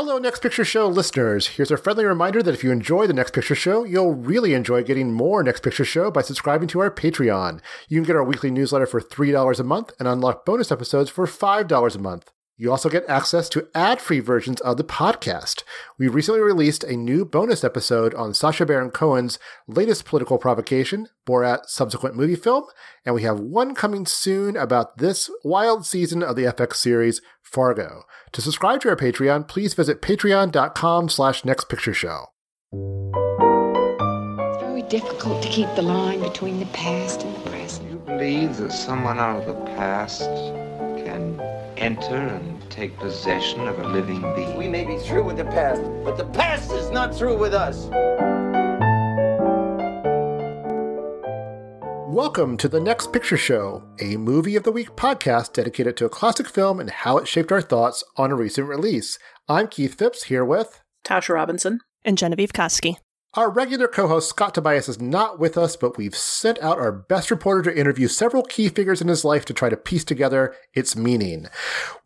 Hello, Next Picture Show listeners. Here's a friendly reminder that if you enjoy the Next Picture Show, you'll really enjoy getting more Next Picture Show by subscribing to our Patreon. You can get our weekly newsletter for $3 a month and unlock bonus episodes for $5 a month. You also get access to ad free versions of the podcast. We recently released a new bonus episode on Sacha Baron Cohen's latest political provocation, Borat subsequent movie film, and we have one coming soon about this wild season of the FX series, Fargo. To subscribe to our Patreon, please visit patreon.com slash nextpictureshow. It's very difficult to keep the line between the past and the present. You believe that someone out of the past can enter and take possession of a living being? We may be through with the past, but the past is not through with us. Welcome to the Next Picture Show, a movie of the week podcast dedicated to a classic film and how it shaped our thoughts on a recent release. I'm Keith Phipps here with Tasha Robinson and Genevieve Koski. Our regular co host Scott Tobias is not with us, but we've sent out our best reporter to interview several key figures in his life to try to piece together its meaning.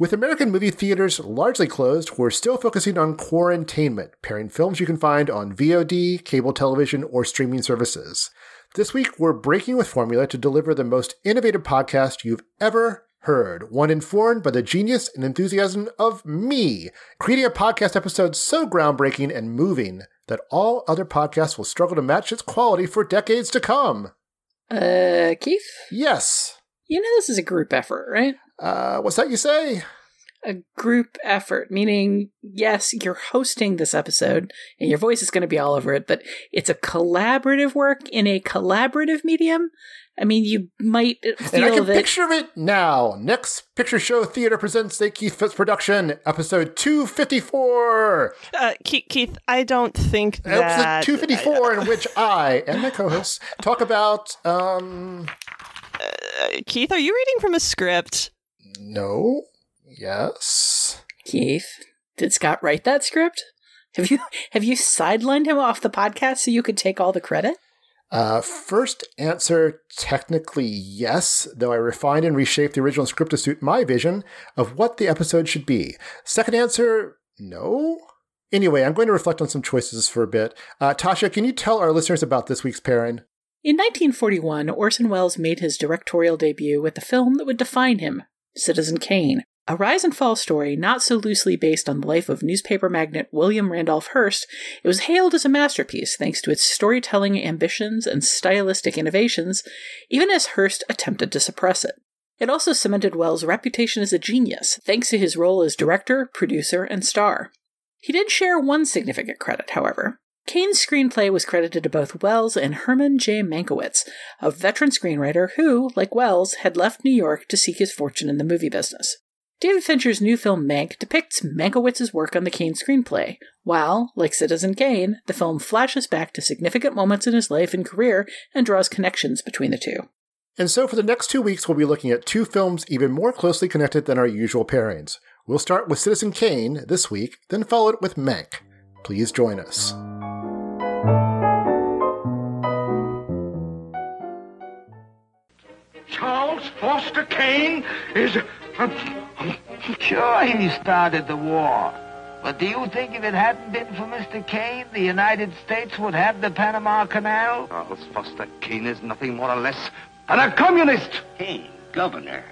With American movie theaters largely closed, we're still focusing on quarantainment, pairing films you can find on VOD, cable television, or streaming services. This week, we're breaking with formula to deliver the most innovative podcast you've ever heard, one informed by the genius and enthusiasm of me, creating a podcast episode so groundbreaking and moving that all other podcasts will struggle to match its quality for decades to come. Uh, Keith? Yes. You know this is a group effort, right? Uh, what's that you say? a group effort, meaning, yes, you're hosting this episode and your voice is going to be all over it, but it's a collaborative work in a collaborative medium. I mean, you might feel and I can that- picture it now. Next Picture Show Theater presents a Keith Phipps production, episode 254. Uh, Keith, Keith, I don't think that. Episode 254, in which I and my co-hosts talk about, um... Uh, Keith, are you reading from a script? No. Yes. Keith, did Scott write that script? Have you have you sidelined him off the podcast so you could take all the credit? Uh, first answer, technically yes, though I refined and reshaped the original script to suit my vision of what the episode should be. Second answer, no. Anyway, I'm going to reflect on some choices for a bit. Uh, Tasha, can you tell our listeners about this week's pairing? In 1941, Orson Welles made his directorial debut with the film that would define him, Citizen Kane. A rise and fall story not so loosely based on the life of newspaper magnate William Randolph Hearst, it was hailed as a masterpiece thanks to its storytelling ambitions and stylistic innovations, even as Hearst attempted to suppress it. It also cemented Welles' reputation as a genius, thanks to his role as director, producer, and star. He did share one significant credit, however. Kane's screenplay was credited to both Welles and Herman J. Mankiewicz, a veteran screenwriter who, like Welles, had left New York to seek his fortune in the movie business. David Fincher's new film Mank depicts Mankiewicz's work on the Kane screenplay, while, like Citizen Kane, the film flashes back to significant moments in his life and career and draws connections between the two. And so for the next two weeks, we'll be looking at two films even more closely connected than our usual pairings. We'll start with Citizen Kane this week, then follow it with Mank. Please join us. Charles Foster Kane is. Sure, he started the war. But do you think if it hadn't been for Mr. Kane, the United States would have the Panama Canal? Ah, Charles Foster Kane is nothing more or less than a communist. Kane, governor.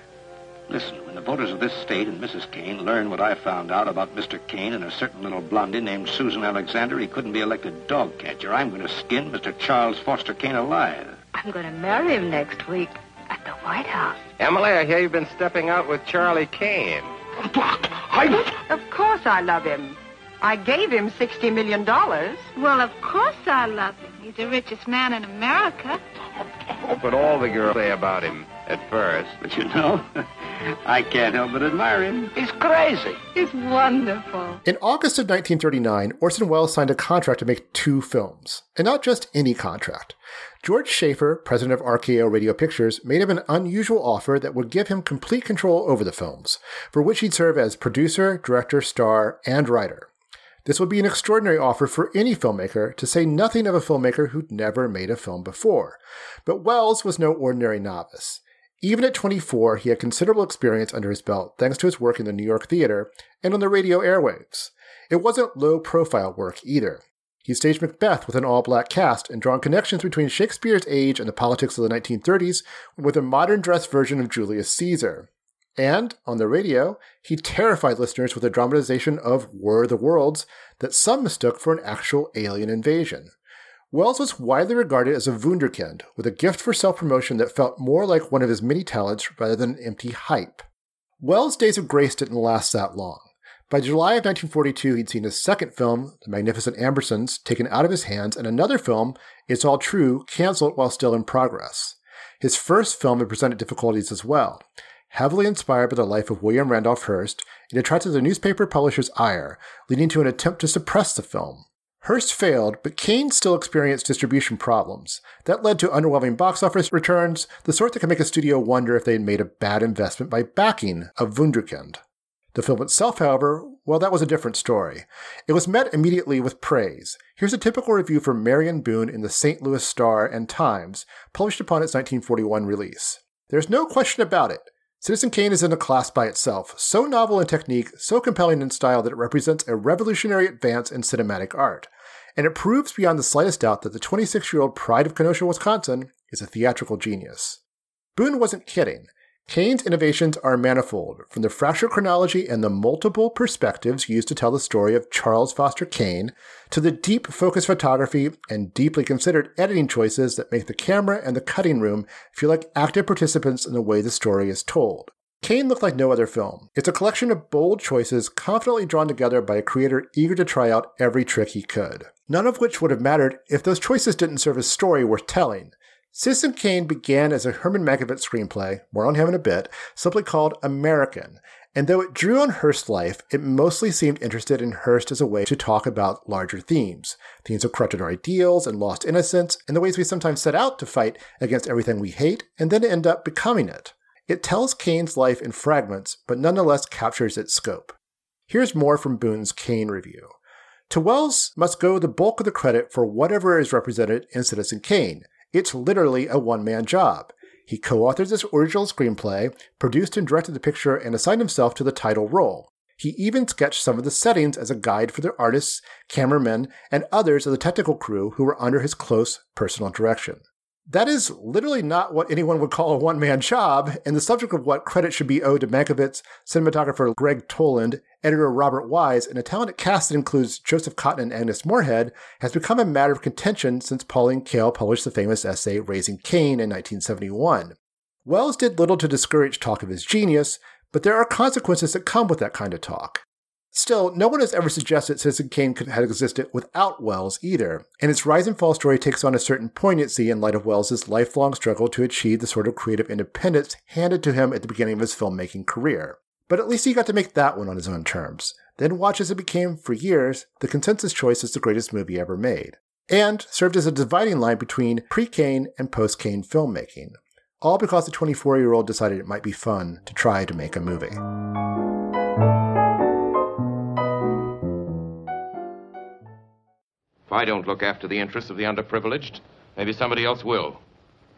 Listen, when the voters of this state and Mrs. Kane learn what I found out about Mr. Kane and a certain little blondie named Susan Alexander, he couldn't be elected dog catcher. I'm going to skin Mr. Charles Foster Kane alive. I'm going to marry him next week at the White House. Emily, I hear you've been stepping out with Charlie Kane. I... Of course I love him. I gave him $60 million. Well, of course I love him. He's the richest man in America. But all the girls say about him at first. But you know, I can't help but admire him. He's crazy. He's wonderful. In August of 1939, Orson Welles signed a contract to make two films, and not just any contract. George Schaefer, president of RKO Radio Pictures, made him an unusual offer that would give him complete control over the films, for which he'd serve as producer, director, star, and writer. This would be an extraordinary offer for any filmmaker, to say nothing of a filmmaker who'd never made a film before. But Welles was no ordinary novice. Even at 24, he had considerable experience under his belt thanks to his work in the New York theater and on the radio airwaves. It wasn't low profile work either. He staged Macbeth with an all black cast and drawn connections between Shakespeare's age and the politics of the 1930s with a modern dress version of Julius Caesar. And, on the radio, he terrified listeners with a dramatization of of the Worlds that some mistook for an actual alien invasion. Welles was widely regarded as a wunderkind, with a gift for self promotion that felt more like one of his many talents rather than empty hype. Welles' days of grace didn't last that long. By July of 1942, he'd seen his second film, The Magnificent Ambersons, taken out of his hands, and another film, It's All True, canceled while still in progress. His first film had presented difficulties as well. Heavily inspired by the life of William Randolph Hearst, it attracted the newspaper publisher's ire, leading to an attempt to suppress the film. Hearst failed, but Kane still experienced distribution problems. That led to underwhelming box office returns, the sort that can make a studio wonder if they had made a bad investment by backing a Wunderkind. The film itself, however, well, that was a different story. It was met immediately with praise. Here's a typical review from Marion Boone in the St. Louis Star and Times, published upon its 1941 release. There's no question about it. Citizen Kane is in a class by itself, so novel in technique, so compelling in style that it represents a revolutionary advance in cinematic art. And it proves beyond the slightest doubt that the 26 year old pride of Kenosha, Wisconsin is a theatrical genius. Boone wasn't kidding. Kane's innovations are manifold, from the fractured chronology and the multiple perspectives used to tell the story of Charles Foster Kane, to the deep focus photography and deeply considered editing choices that make the camera and the cutting room feel like active participants in the way the story is told. Kane looked like no other film. It's a collection of bold choices confidently drawn together by a creator eager to try out every trick he could. None of which would have mattered if those choices didn't serve a story worth telling. Citizen Kane began as a Herman Mankiewicz screenplay, more on him in a bit, simply called American. And though it drew on Hearst's life, it mostly seemed interested in Hearst as a way to talk about larger themes themes of corrupted ideals and lost innocence, and the ways we sometimes set out to fight against everything we hate and then end up becoming it. It tells Kane's life in fragments, but nonetheless captures its scope. Here's more from Boone's Kane review. To Welles must go the bulk of the credit for whatever is represented in Citizen Kane, it's literally a one man job. He co authored this original screenplay, produced and directed the picture, and assigned himself to the title role. He even sketched some of the settings as a guide for the artists, cameramen, and others of the technical crew who were under his close personal direction. That is literally not what anyone would call a one man job, and the subject of what credit should be owed to Mankiewicz, cinematographer Gregg Toland, editor Robert Wise, and a talented cast that includes Joseph Cotten and Agnes Moorehead, has become a matter of contention since Pauline Kael published the famous essay Raising Kane in 1971. Welles did little to discourage talk of his genius, but there are consequences that come with that kind of talk. Still, no one has ever suggested Citizen Kane could have existed without Welles either, and its rise and fall story takes on a certain poignancy in light of Welles's lifelong struggle to achieve the sort of creative independence handed to him at the beginning of his filmmaking career. But at least he got to make that one on his own terms. Then watch as it became, for years, the consensus choice as the greatest movie ever made, and served as a dividing line between pre-Kane and post-Kane filmmaking, all because the 24-year-old decided it might be fun to try to make a movie. If I don't look after the interests of the underprivileged, maybe somebody else will.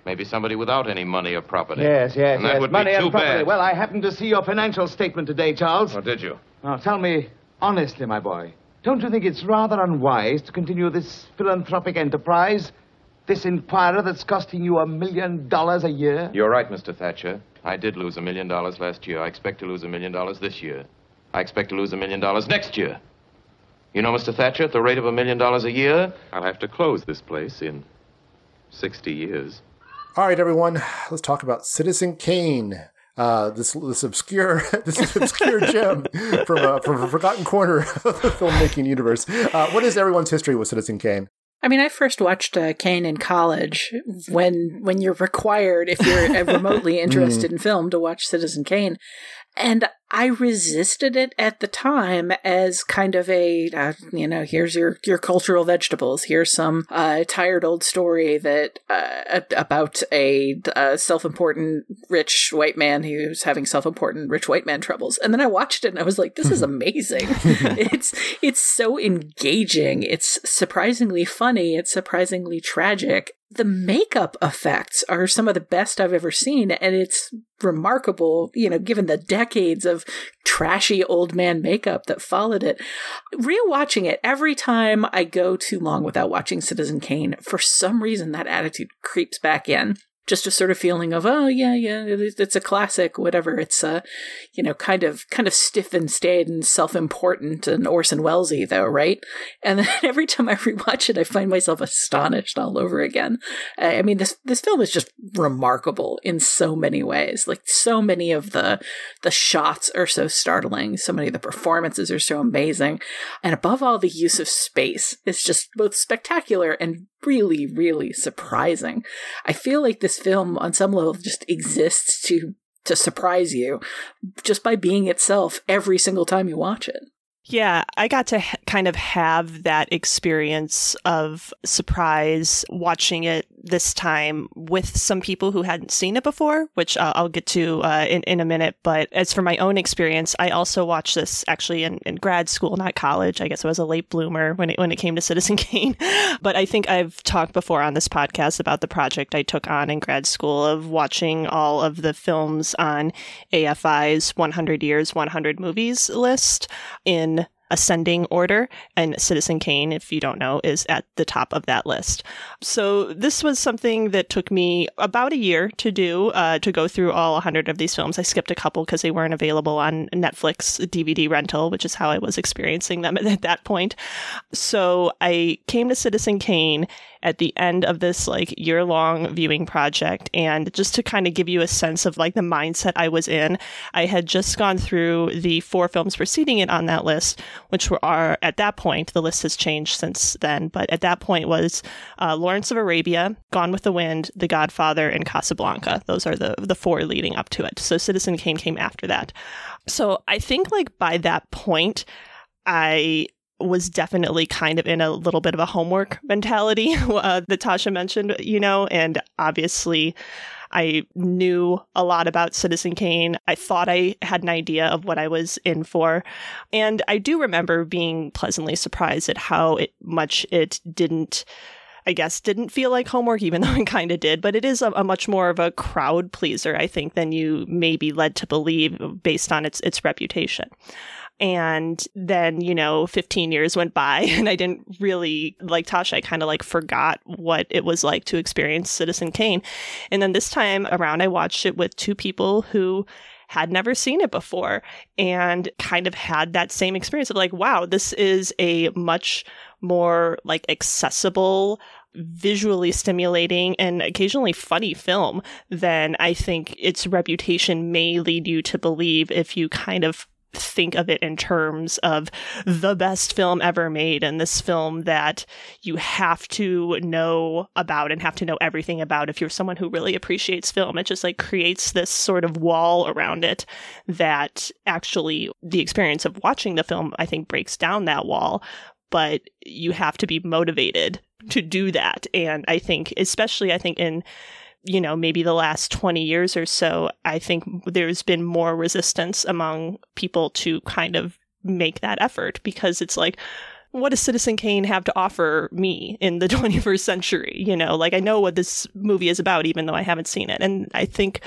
Maybe somebody without any money or property. Yes, yes, and that yes. would money be too and property. bad. Well, I happened to see your financial statement today, Charles. Oh, did you? Now, tell me honestly, my boy, don't you think it's rather unwise to continue this philanthropic enterprise? This inquirer that's costing you a million dollars a year? You're right, Mr. Thatcher. I did lose a million dollars last year. I expect to lose a million dollars this year. I expect to lose a million dollars next year. You know, Mr. Thatcher, at the rate of a million dollars a year, I'll have to close this place in 60 years. All right, everyone, let's talk about Citizen Kane. Uh, this this obscure this obscure gem from a, from a forgotten corner of the filmmaking universe. Uh, what is everyone's history with Citizen Kane? I mean, I first watched uh, Kane in college when when you're required, if you're remotely interested in film, to watch Citizen Kane, and I resisted it at the time as kind of a, uh, you know, here's your your cultural vegetables. Here's some uh, tired old story that uh, about a, a self-important rich white man who's having self-important rich white man troubles. And then I watched it and I was like, this is amazing. it's it's so engaging. It's surprisingly funny. It's surprisingly tragic. The makeup effects are some of the best I've ever seen, and it's remarkable, you know, given the decades of trashy old man makeup that followed it. Rewatching it, every time I go too long without watching Citizen Kane, for some reason that attitude creeps back in just a sort of feeling of oh yeah yeah it's a classic whatever. It's uh you know kind of kind of stiff and staid and self-important and Orson Wellesy though right? And then every time I rewatch it I find myself astonished all over again. I mean this this film is just remarkable in so many ways. Like so many of the the shots are so startling. So many of the performances are so amazing. And above all the use of space is just both spectacular and really, really surprising. I feel like this film, on some level, just exists to to surprise you just by being itself every single time you watch it. Yeah, I got to ha- kind of have that experience of surprise watching it this time with some people who hadn't seen it before, which uh, I'll get to uh, in, in a minute. But as for my own experience, I also watched this actually in, in grad school, not college. I guess I was a late bloomer when it, when it came to Citizen Kane. but I think I've talked before on this podcast about the project I took on in grad school of watching all of the films on AFI's 100 Years, 100 Movies list in ascending order, and Citizen Kane, if you don't know, is at the top of that list. So this was something that took me about a year to do, uh, to go through all 100 of these films. I skipped a couple because they weren't available on Netflix DVD rental, which is how I was experiencing them at that point. So I came to Citizen Kane at the end of this like year long viewing project. And just to kind of give you a sense of like the mindset I was in, I had just gone through the four films preceding it on that list, which were are at that point, the list has changed since then, but at that point was uh, Lawrence of Arabia, Gone with the Wind, The Godfather, and Casablanca. Those are the, the four leading up to it. So Citizen Kane came after that. So I think like by that point, I was definitely kind of in a little bit of a homework mentality uh, that Tasha mentioned, you know, and obviously I knew a lot about Citizen Kane. I thought I had an idea of what I was in for. And I do remember being pleasantly surprised at how it, much it didn't. I guess didn't feel like homework, even though it kind of did. But it is a, a, much more of a crowd pleaser, I think, than you may be led to believe based on its its reputation. And then, you know, 15 years went by and I didn't really, like Tasha, I kind of like forgot what it was like to experience Citizen Kane. And then this time around, I watched it with two people who had never seen it before and kind of had that same experience of like, wow, this is a much more like accessible, visually stimulating and occasionally funny film than I think its reputation may lead you to believe if you kind of think of it in terms of the best film ever made and this film that you have to know about and have to know everything about. If you're someone who really appreciates film it just like creates this sort of wall around it that actually the experience of watching the film i think breaks down that wall. But you have to be motivated to do that. And i think especially i think in you know, maybe the last 20 years or so, I think there's been more resistance among people to kind of make that effort because it's like, what does Citizen Kane have to offer me in the 21st century? You know, like I know what this movie is about, even though I haven't seen it. And I think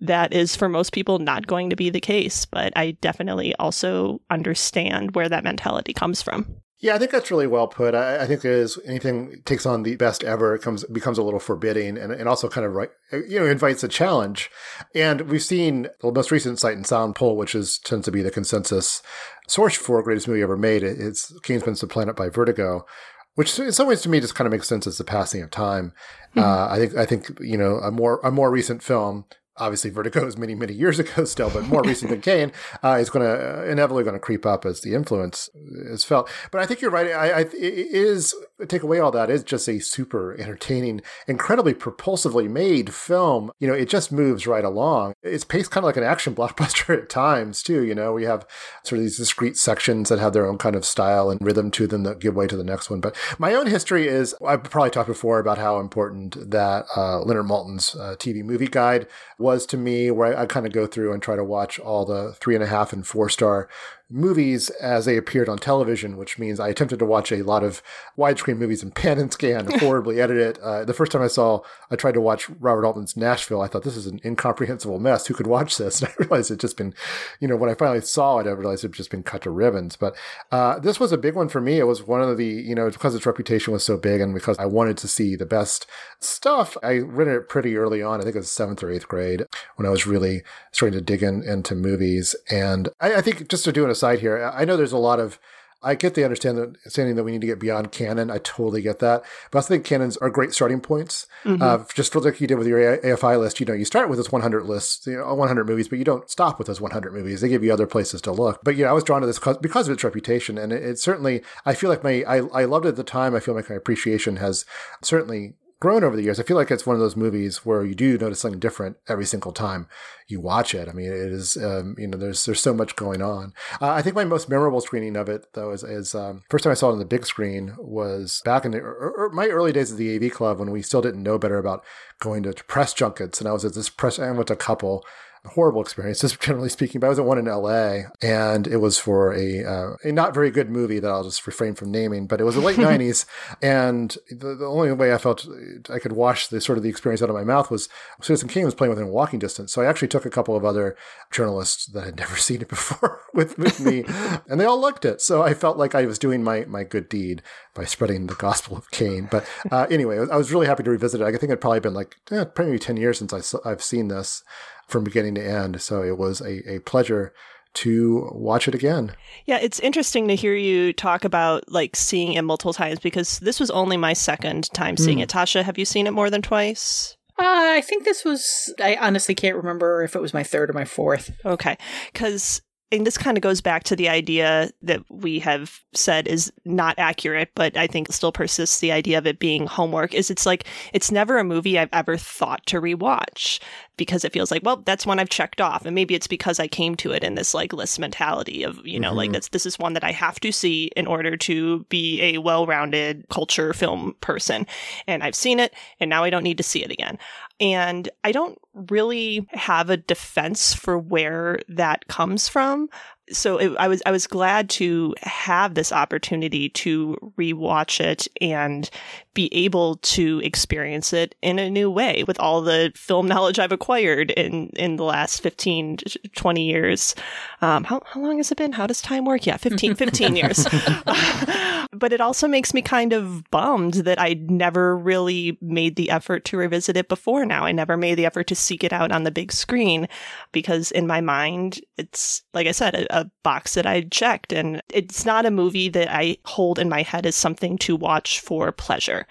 that is for most people not going to be the case, but I definitely also understand where that mentality comes from. Yeah, I think that's really well put. I, I think as anything takes on the best ever, it comes becomes a little forbidding, and, and also kind of right, you know, invites a challenge. And we've seen the most recent Sight and Sound poll, which is tends to be the consensus source for greatest movie ever made. It's Been to Planet by Vertigo, which in some ways to me just kind of makes sense as the passing of time. Mm-hmm. Uh, I think I think you know a more a more recent film obviously Vertigo is many, many years ago still, but more recent than Kane, uh, is going to uh, inevitably going to creep up as the influence is felt. But I think you're right. I, I, it is take away all that is just a super entertaining, incredibly propulsively made film. You know, it just moves right along. It's paced kind of like an action blockbuster at times too. You know, we have sort of these discrete sections that have their own kind of style and rhythm to them that give way to the next one. But my own history is I've probably talked before about how important that uh, Leonard Maltin's uh, TV movie guide was to me, where I, I kind of go through and try to watch all the three and a half and four star movies as they appeared on television, which means I attempted to watch a lot of widescreen movies in pan and scan, horribly edited. Uh, the first time I saw, I tried to watch Robert Altman's Nashville. I thought this is an incomprehensible mess. Who could watch this? And I realized it just been, you know, when I finally saw it, I realized it just been cut to ribbons. But uh, this was a big one for me. It was one of the, you know, because its reputation was so big and because I wanted to see the best stuff. I rented it pretty early on. I think it was seventh or eighth grade when I was really starting to dig in into movies. And I, I think just to do an aside here, I know there's a lot of I get the understanding that we need to get beyond canon. I totally get that. But I also think canons are great starting points. Mm-hmm. Uh, just like you did with your AFI list, you know, you start with this 100 list, you know, 100 movies, but you don't stop with those 100 movies. They give you other places to look. But, yeah, I was drawn to this because of its reputation. And it, it certainly, I feel like my, I, I loved it at the time. I feel like my appreciation has certainly grown over the years. I feel like it's one of those movies where you do notice something different every single time you watch it. I mean, it is, um, you know, there's there's so much going on. Uh, I think my most memorable screening of it, though, is, is um, first time I saw it on the big screen was back in the, er, er, my early days of the AV Club when we still didn't know better about going to, to press junkets, and I was at this press. I went to a couple horrible experience, just generally speaking. But I was at one in L.A. and it was for a uh, a not very good movie that I'll just refrain from naming. But it was the late '90s, and the, the, only way I felt I could wash the sort of the experience out of my mouth was Citizen Kane was playing within walking distance. So I actually took a couple of other journalists that had never seen it before with with me, and they all liked it. So I felt like I was doing my my good deed by spreading the gospel of Kane. But uh, anyway, I was really happy to revisit it. I think it'd probably been like eh, probably ten years since I, I've seen this from beginning to end. So it was a, a pleasure to watch it again. Yeah, it's interesting to hear you talk about like seeing it multiple times because this was only my second time seeing mm. it. Tasha, have you seen it more than twice? Uh, I think this was, I honestly can't remember if it was my third or my fourth. Okay. Because and this kind of goes back to the idea that we have said is not accurate, but I think still persists the idea of it being homework is it's like it's never a movie I've ever thought to rewatch because it feels like, well, that's one I've checked off. And maybe it's because I came to it in this like list mentality of, you know, mm-hmm. like that's this is one that I have to see in order to be a well-rounded culture film person. And I've seen it and now I don't need to see it again. And I don't really have a defense for where that comes from so it, I was I was glad to have this opportunity to rewatch it and be able to experience it in a new way with all the film knowledge I've acquired in in the last 15 20 years. Um, how how long has it been? How does time work? Yeah, 15 15 years. but it also makes me kind of bummed that I never really made the effort to revisit it before now. I never made the effort to seek it out on the big screen because in my mind it's like I said a, a box that I checked. And it's not a movie that I hold in my head as something to watch for pleasure.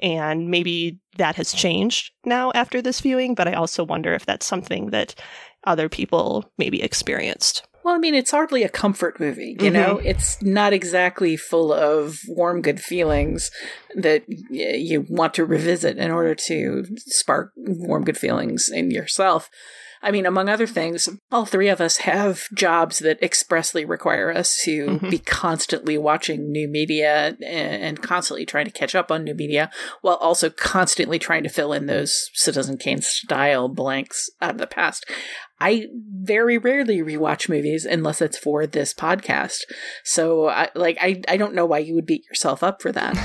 And maybe that has changed now after this viewing, but I also wonder if that's something that other people maybe experienced. Well, I mean, it's hardly a comfort movie, you mm-hmm. know? It's not exactly full of warm, good feelings that you want to revisit in order to spark warm, good feelings in yourself. I mean, among other things, all three of us have jobs that expressly require us to mm-hmm. be constantly watching new media and, constantly trying to catch up on new media while also constantly trying to fill in those Citizen Kane style blanks out of the past. I very rarely rewatch movies unless it's for this podcast. So, I, like, I, I don't know why you would beat yourself up for that.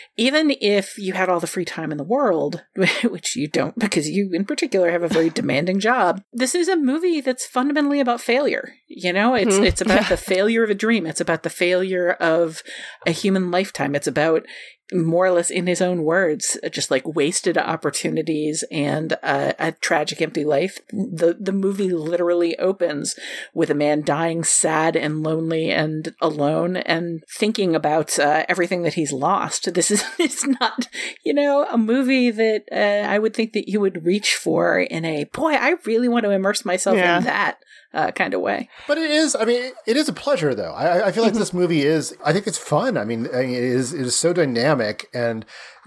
Even if you had all the free time in the world, which you don't, because you in particular have a very demanding job. This is a movie that's fundamentally about failure. You know, it's mm-hmm. it's about the failure of a dream. It's about the failure of a human lifetime. It's about more or less in his own words, just like wasted opportunities and a, a, tragic empty life. The the movie literally opens with a man dying sad and lonely and alone and thinking about uh, everything that he's lost. This is it's not, you know, a movie that uh, I would think that you would reach for in a boy, I really want to immerse myself yeah. in that uh, kind of way. But it is, I mean, it is a pleasure though. I, I feel like this movie is, I think it's fun. I mean, it is, it is so dynamic and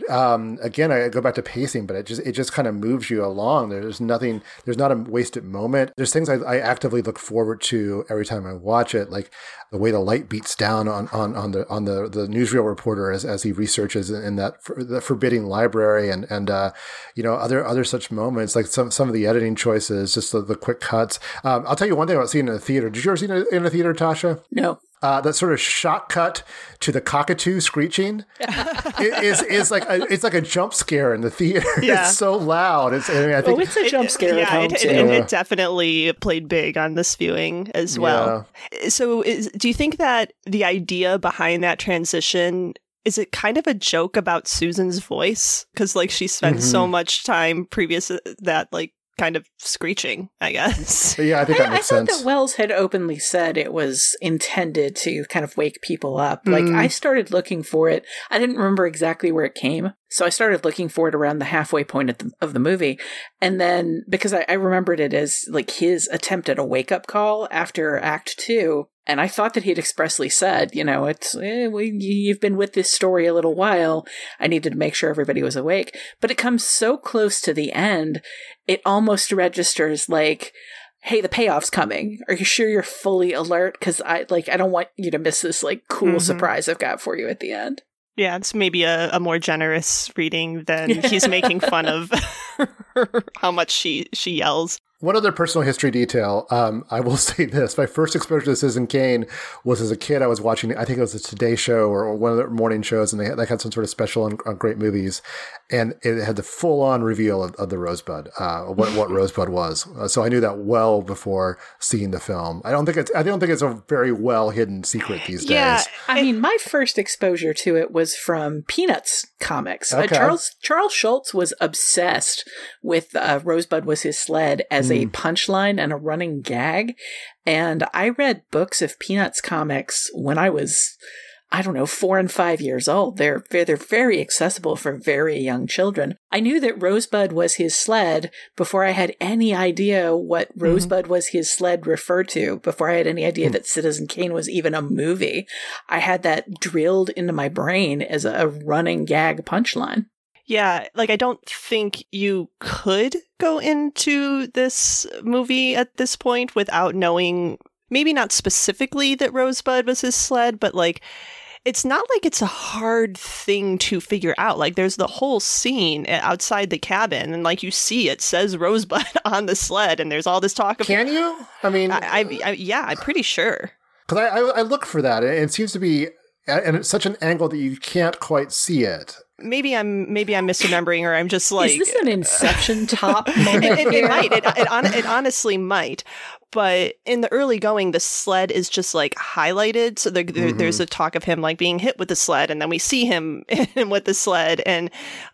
um, again, I go back to pacing, but it just it just kind of moves you along. There's nothing. There's not a wasted moment. There's things I, I actively look forward to every time I watch it, like the way the light beats down on on, on the on the the newsreel reporter as, as he researches in that for, the forbidding library, and and uh, you know other other such moments, like some some of the editing choices, just the, the quick cuts. Um, I'll tell you one thing about seeing it in a theater. Did you ever see it in a theater, Tasha? No. Uh, that sort of shot cut to the cockatoo screeching is is like a, it's like a jump scare in the theater. Yeah. It's so loud. It's I, mean, I think oh, it's a jump scare yeah, at home it, too. it, it definitely played big on this viewing as well. So, is, do you think that the idea behind that transition is it kind of a joke about Susan's voice? Because like she spent so Mhm. much time previous that like kind of screeching, I guess. yeah, I think that I, I makes thought sense. that Welles had openly said it was intended to kind of wake people up. Like Mm. I started looking for it. I didn't remember exactly where it came, so I started looking for it around the halfway point of the, of the movie, and then because I, I remembered it as like his attempt at a wake up call after Act Two. And I thought that he'd expressly said, you know, it's eh, we, you've been with this story a little while. I needed to make sure everybody was awake, but it comes so close to the end, it almost registers like, hey, the payoff's coming. Are you sure you're fully alert? Because I like I don't want you to miss this like cool Mhm. surprise I've got for you at the end. Yeah, it's maybe a, a more generous reading than he's making fun of how much she she yells. One other personal history detail. Um, I will say this: my first exposure to Citizen Kane was as a kid. I was watching, I think it was the Today Show or one of the morning shows, and they had, they had some sort of special on, on great movies, and it had the full-on reveal of, of the Rosebud, uh, what what Rosebud was. Uh, so I knew that well before seeing the film. I don't think it's I don't think it's a very well hidden secret these Yeah, days. I mean, my first exposure to it was from Peanuts comics. Uh, Charles Charles Schulz was obsessed with uh, Rosebud was his sled as a Mm. punchline and a running gag, and I read books of Peanuts comics when I was. I don't know, four and five years old. They're they're very accessible for very young children. I knew that Rosebud was his sled before I had any idea what Rosebud was his sled referred to. Before I had any idea that Citizen Kane was even a movie, I had that drilled into my brain as a running gag punchline. Yeah, like I don't think you could go into this movie at this point without knowing maybe not specifically that Rosebud was his sled, but like it's not like it's a hard thing to figure out. Like there's the whole scene outside the cabin and like you see it says Rosebud on the sled and there's all this talk of Can you? I mean, I, I, I yeah, I'm pretty sure. Because I, I I look for that, and it seems to be, and it's such an angle that you can't quite see it. Maybe I'm maybe I'm misremembering or I'm just like Is this an Inception top moment? it, it, it might. It, it, hon- it honestly might. But in the early going, the sled is just like highlighted. So there, there- Mhm. there's a talk of him like being hit with the sled, and then we see him with the sled. And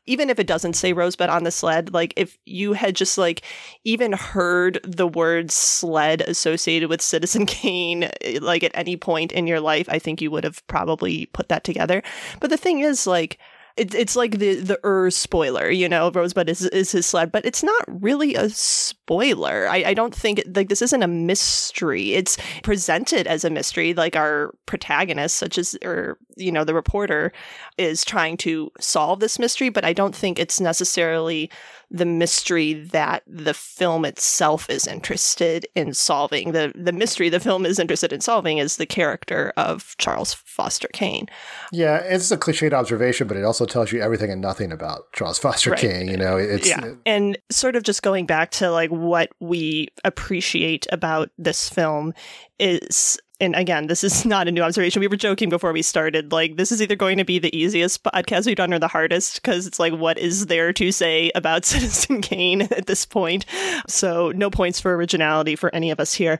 even if it doesn't say Rosebud on the sled, like if you had just like even heard the word sled associated with Citizen Kane, eh, like at any point in your life, I think you would have probably put that together. But the thing is, like, it's it's like the the er spoiler, you know, Rosebud is is his sled, but it's not really a spoiler. I, I don't think like this isn't a mystery. It's presented as a mystery, like our protagonist, such as or you know the reporter, is trying to solve this mystery, but I don't think it's necessarily the mystery that the film itself is interested in solving. The the mystery the film is interested in solving is the character of Charles Foster Kane. Yeah, it's a cliched observation, but it also tells you everything and nothing about Charles Foster Right. King. You know, it's yeah. And sort of just going back to like what we appreciate about this film is and again, this is not a new observation. We were joking before we started. Like, this is either going to be the easiest podcast we've done or the hardest because it's like, what is there to say about Citizen Kane at this point? So, no points for originality for any of us here.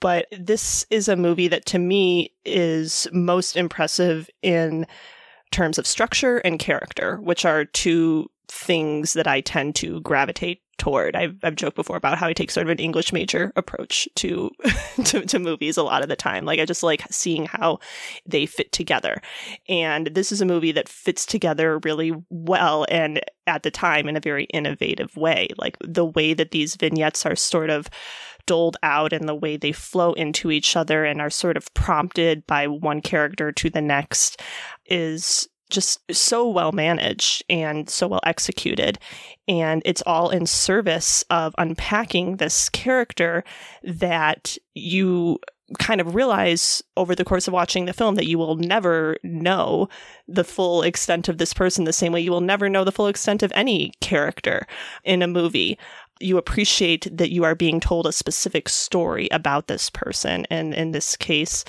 But this is a movie that to me is most impressive in terms of structure and character, which are two things that I tend to gravitate toward. I've, I've joked before about how I take sort of an English major approach to, to to movies a lot of the time. Like I just like seeing how they fit together. And this is a movie that fits together really well and at the time in a very innovative way. Like the way that these vignettes are sort of doled out and the way they flow into each other and are sort of prompted by one character to the next is just so well managed and so well executed. And it's all in service of unpacking this character that you kind of realize over the course of watching the film that you will never know the full extent of this person the same way you will never know the full extent of any character in a movie. you appreciate that you are being told a specific story about this person. And in this case,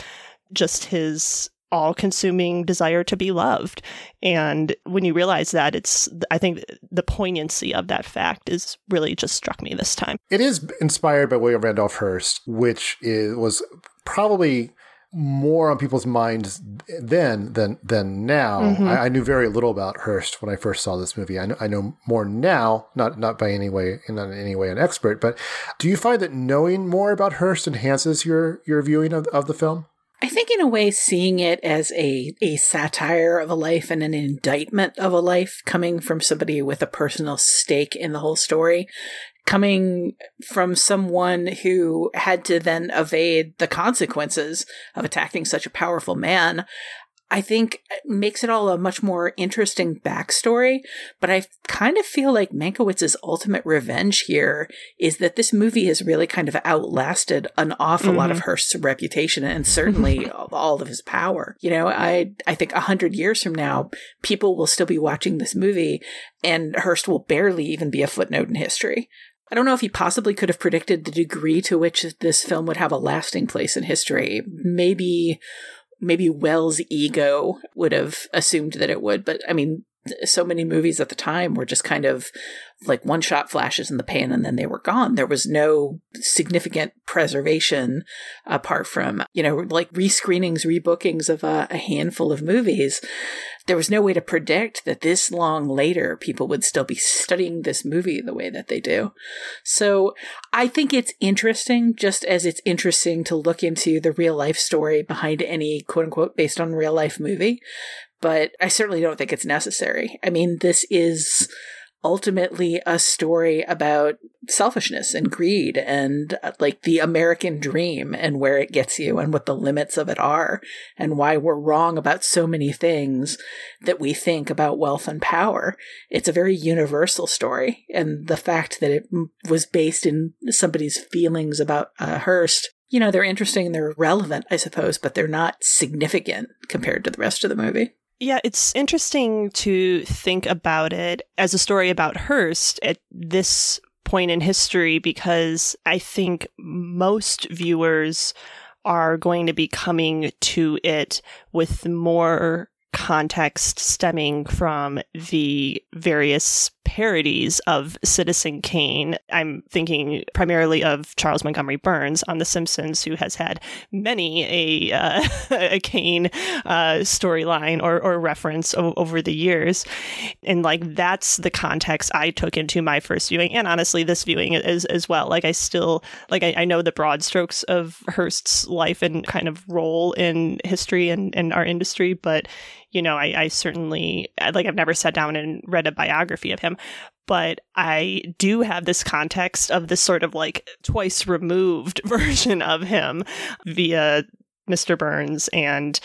just his all consuming desire to be loved. And when you realize that, it's, I think the poignancy of that fact is really just struck me this time. It is inspired by William Randolph Hearst, which is, was probably more on people's minds then than than now. Mm-hmm. I, I, knew very little about Hearst when I first saw this movie. I know, I know more now, not not by any way, not in any way an expert. But do you find that knowing more about Hearst enhances your your viewing of, of the film? I think, in a way, seeing it as a, a satire of a life and an indictment of a life coming from somebody with a personal stake in the whole story coming from someone who had to then evade the consequences of attacking such a powerful man, I think makes it all a much more interesting backstory. But I kind of feel like Mankiewicz's ultimate revenge here is that this movie has really kind of outlasted an awful mm-hmm. lot of mm-hmm. Hearst's reputation and certainly all of his power. You know, I I think a hundred years from now, people will still be watching this movie, and Hearst will barely even be a footnote in history. I don't know if he possibly could have predicted the degree to which this film would have a lasting place in history. Maybe, maybe Welles' ego would have assumed that it would, but I mean, so many movies at the time were just kind of like one shot flashes in the pan and then they were gone. There was no significant preservation apart from, you know, like rescreenings, rebookings of a, a, handful of movies. There was no way to predict that this long later people would still be studying this movie the way that they do. So I think it's interesting, just as it's interesting to look into the real life story behind any quote unquote based on real life movie but I certainly don't think it's necessary. I mean, this is ultimately a story about selfishness and greed and uh, like the American dream and where it gets you and what the limits of it are and why we're wrong about so many things that we think about wealth and power. It's a very universal story. And the fact that it was based in somebody's feelings about uh, Hearst you know, they're interesting, they're relevant, I suppose, but they're not significant compared to the rest of the movie. Yeah, it's interesting to think about it as a story about Hearst at this point in history because I think most viewers are going to be coming to it with more context stemming from the various parodies of Citizen Kane. I'm thinking primarily of Charles Montgomery Burns on The Simpsons, who has had many a uh, a Kane uh, storyline or, or reference o- over the years, and like that's the context I took into my first viewing, and honestly, this viewing as as well. Like I still like I, I know the broad strokes of Hearst's life and kind of role in history and, and our industry, but you know, I, I certainly like I've never sat down and read a biography of him, but I do have this context of this sort of like twice removed version of him via Mr. Burns and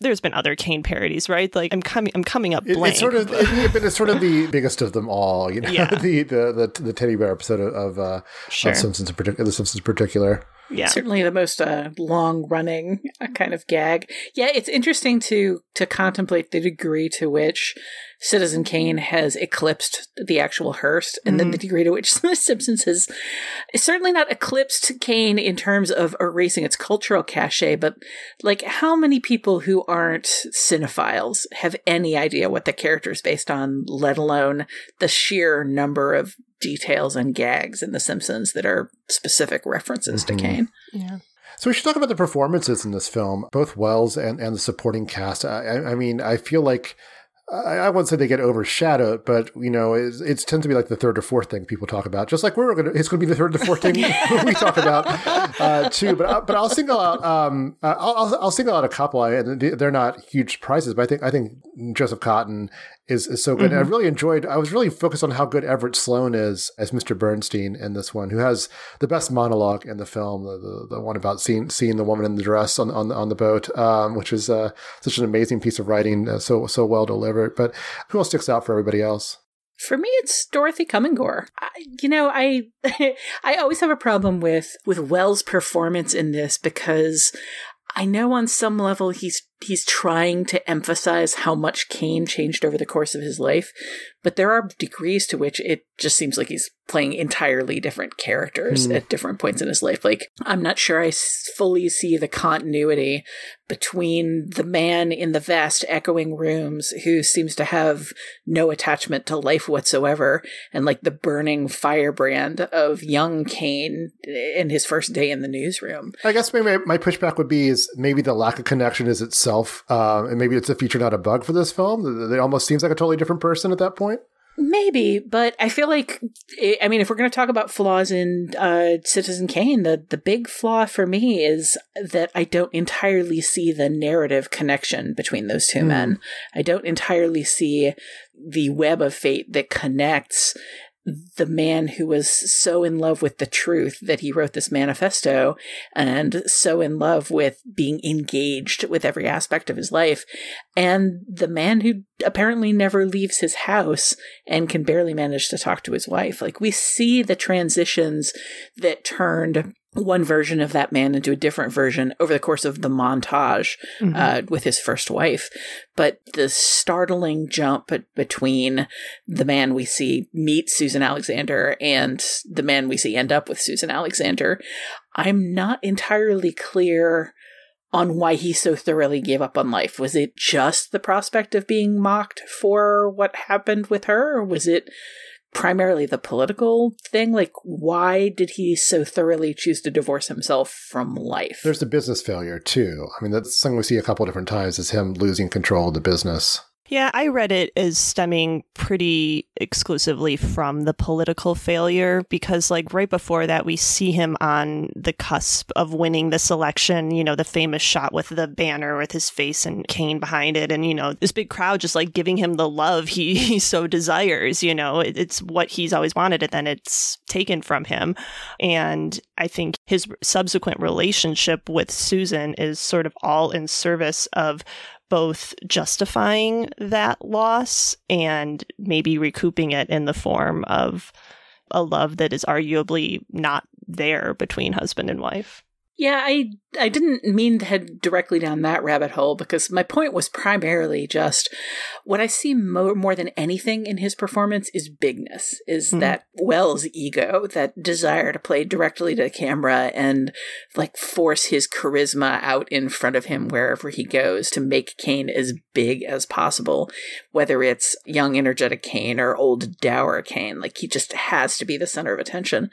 there's been other Kane parodies, right? Like I'm coming, I'm coming up blank. It's sort of, it, it's sort of the biggest of them all. You know, yeah. the, the, the the teddy bear episode of, uh, sure. of Simpsons in particular, the Simpsons in particular. Yeah, certainly the most uh, long running kind of gag. Yeah, it's interesting to to contemplate the degree to which Citizen Kane has eclipsed the actual Hearst, and mm-hmm. then the degree to which The Simpsons has certainly not eclipsed Kane in terms of erasing its cultural cachet, but like how many people who aren't cinephiles have any idea what the character is based on, let alone the sheer number of details and gags in The Simpsons that are specific references mm-hmm. to Kane. Yeah. So we should talk about the performances in this film, both Welles and, and the supporting cast. I, I mean, I feel like I, I wouldn't say they get overshadowed, but you know, it tends to be like the third or fourth thing people talk about. Just like we're going to, it's going to be the third or fourth thing we talk about uh, too. But uh, but I'll single out, um, uh, I'll, I'll single out a couple, and they're not huge prizes, but I think I think Joseph Cotten is, is so good. Mm-hmm. I really enjoyed. I was really focused on how good Everett Sloane is as Mr. Bernstein in this one, who has the best monologue in the film, the, the, the one about seeing seeing the woman in the dress on on, on the boat, um, which is uh, such an amazing piece of writing, uh, so so well delivered. But who else sticks out for everybody else? For me, it's Dorothy Comingore. I, you know, I I always have a problem with with Welles' performance in this because I know on some level he's he's trying to emphasize how much Kane changed over the course of his life, but there are degrees to which it just seems like he's playing entirely different characters Hmm. at different points in his life. Like, I'm not sure I fully see the continuity between the man in the vast echoing rooms who seems to have no attachment to life whatsoever and like the burning firebrand of young Kane in his first day in the newsroom. I guess maybe my pushback would be is maybe the lack of connection is itself, uh, and maybe it's a feature, not a bug for this film. It almost seems like a totally different person at that point. Maybe, but I feel like I mean, if we're going to talk about flaws in uh, Citizen Kane, the the big flaw for me is that I don't entirely see the narrative connection between those two Hmm. men. I don't entirely see the web of fate that connects the man who was so in love with the truth that he wrote this manifesto and so in love with being engaged with every aspect of his life and the man who apparently never leaves his house and can barely manage to talk to his wife. Like we see the transitions that turned one version of that man into a different version over the course of the montage Mhm. uh, with his first wife. But the startling jump between the man we see meet Susan Alexander and the man we see end up with Susan Alexander, I'm not entirely clear on why he so thoroughly gave up on life. Was it just the prospect of being mocked for what happened with her, or was it primarily the political thing? Like, why did he so thoroughly choose to divorce himself from life? There's the business failure too. I mean, that's something we see a couple different times is him losing control of the business. Yeah, I read it as stemming pretty exclusively from the political failure because, like, right before that, we see him on the cusp of winning this election. You know, the famous shot with the banner with his face and Kane behind it. And, you know, this big crowd just like giving him the love he, he so desires. You know, it, it's what he's always wanted, and then it's taken from him. And I think his subsequent relationship with Susan is sort of all in service of both justifying that loss and maybe recouping it in the form of a love that is arguably not there between husband and wife. Yeah, I I didn't mean to head directly down that rabbit hole because my point was primarily just what I see more, more than anything in his performance is bigness, is Mhm. that Welles' ego, that desire to play directly to the camera and like force his charisma out in front of him wherever he goes to make Kane as big as possible, whether it's young, energetic Kane or old, dour Kane. Like he just has to be the center of attention.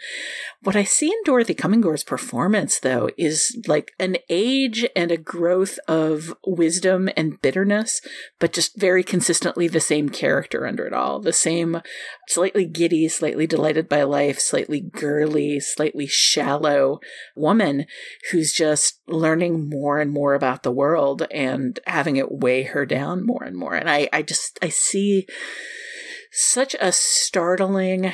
What I see in Dorothy Comingore's performance, though, is like an age and a growth of wisdom and bitterness, but just very consistently the same character under it all. The same slightly giddy, slightly delighted by life, slightly girly, slightly shallow woman who's just learning more and more about the world and having it weigh her down more and more. And I, I just, I see such a startling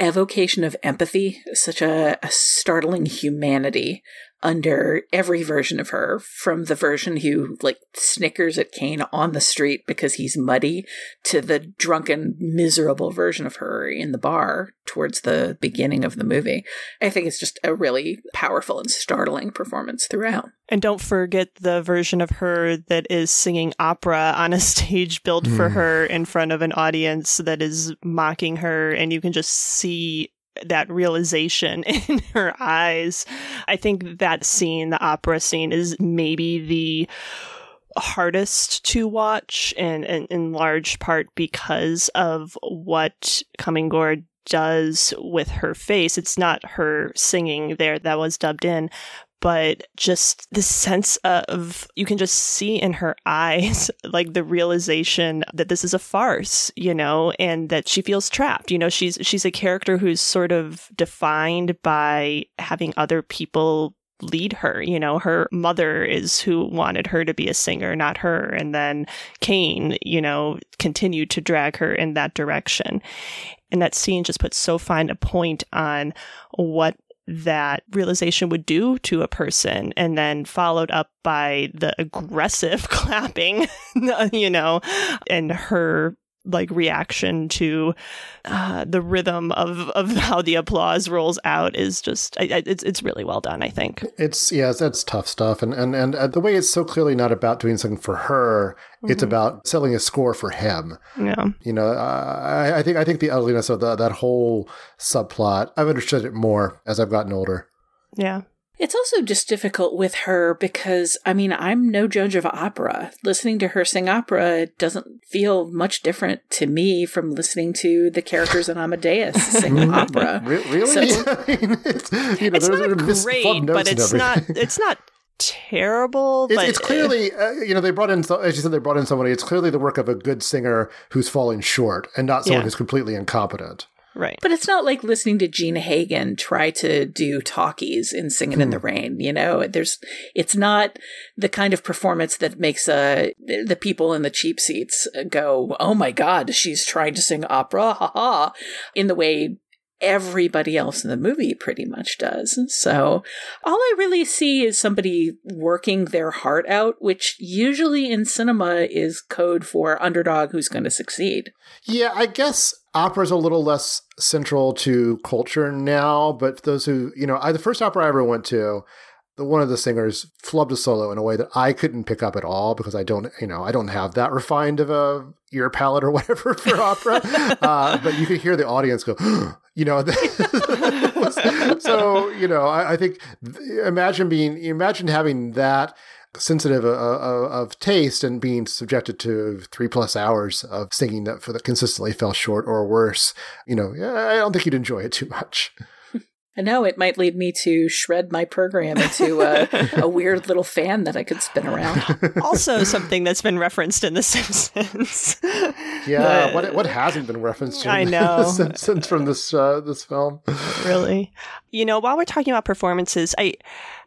evocation of empathy, such a, a startling humanity under every version of her, from the version who like snickers at Kane on the street because he's muddy to the drunken, miserable version of her in the bar towards the beginning of the movie. I think it's just a really powerful and startling performance throughout. And don't forget the version of her that is singing opera on a stage built for Hmm. her in front of an audience that is mocking her, and you can just see that realization in her eyes. I think that scene, the opera scene, is maybe the hardest to watch and, in large part because of what Comingore does with her face. It's not her singing there that was dubbed in, but just the sense of you can just see in her eyes like the realization that this is a farce you know and that she feels trapped. You know she's she's a character who's sort of defined by having other people lead her. You know her mother is who wanted her to be a singer not her. And then Kane you know continued to drag her in that direction. And that scene just puts so fine a point on what that realization would do to a person and then followed up by the aggressive clapping you know and her like reaction to uh, the rhythm of of how the applause rolls out is just I, I, it's it's really well done. I think it's yeah, that's tough stuff, and and and uh, the way it's so clearly not about doing something for her, mm-hmm. it's about selling a score for him. Yeah, you know, uh, I, I think I think the ugliness of the, that whole subplot, I've understood it more as I've gotten older. Yeah. It's also just difficult with her because, I mean, I'm no judge of opera. Listening to her sing opera doesn't feel much different to me from listening to the characters in Amadeus sing opera. really? So, I mean, it's, you know, it's not great, but it's not, it's not terrible. It's, but it's clearly, uh, you know, they brought in, as you said, they brought in somebody. It's clearly the work of a good singer who's falling short and not someone yeah. who's completely incompetent. Right. But it's not like listening to Jean Hagen try to do talkies in Singing hmm. in the Rain, you know? There's it's not the kind of performance that makes uh the people in the cheap seats go, "Oh my god, she's trying to sing opera." Ha ha. In the way everybody else in the movie pretty much does. So all I really see is somebody working their heart out, which usually in cinema is code for underdog who's going to succeed. Yeah, I guess opera is a little less central to culture now, but those who, you know, I, the first opera I ever went to, the, one of the singers flubbed a solo in a way that I couldn't pick up at all because I don't, you know, I don't have that refined of a ear palette or whatever for opera. uh, but you could hear the audience go, you know. so you know, I, I, think imagine being, imagine having that sensitive uh, uh, of taste and being subjected to three plus hours of singing that for that consistently fell short or worse, you know, I don't think you'd enjoy it too much. I know it might lead me to shred my program into a, a weird little fan that I could spin around. also, something that's been referenced in The Simpsons. yeah, what what hasn't been referenced in I know. The Simpsons from this uh, this film? Really, you know, while we're talking about performances, I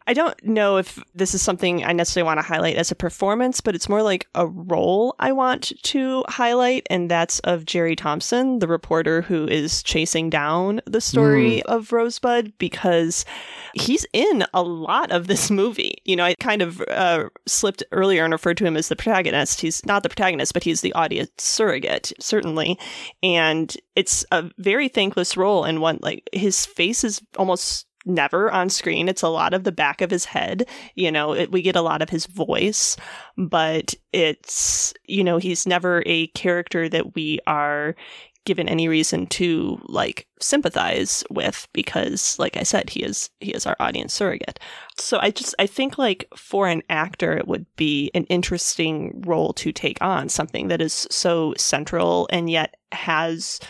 I don't know if this is something I necessarily want to highlight as a performance, but it's more like a role I want to highlight, and that's of Jerry Thompson, the reporter who is chasing down the story mm. of Rosebud, because he's in a lot of this movie. You know, I kind of uh, slipped earlier and referred to him as the protagonist. He's not the protagonist, but he's the audience surrogate, certainly. And it's a very thankless role, and one like his face is almost never on screen. It's a lot of the back of his head. You know, it, we get a lot of his voice, but it's, you know, he's never a character that we are given any reason to like sympathize with because like i said he is he is our audience surrogate so i just i think like for an actor it would be an interesting role to take on something that is so central and yet has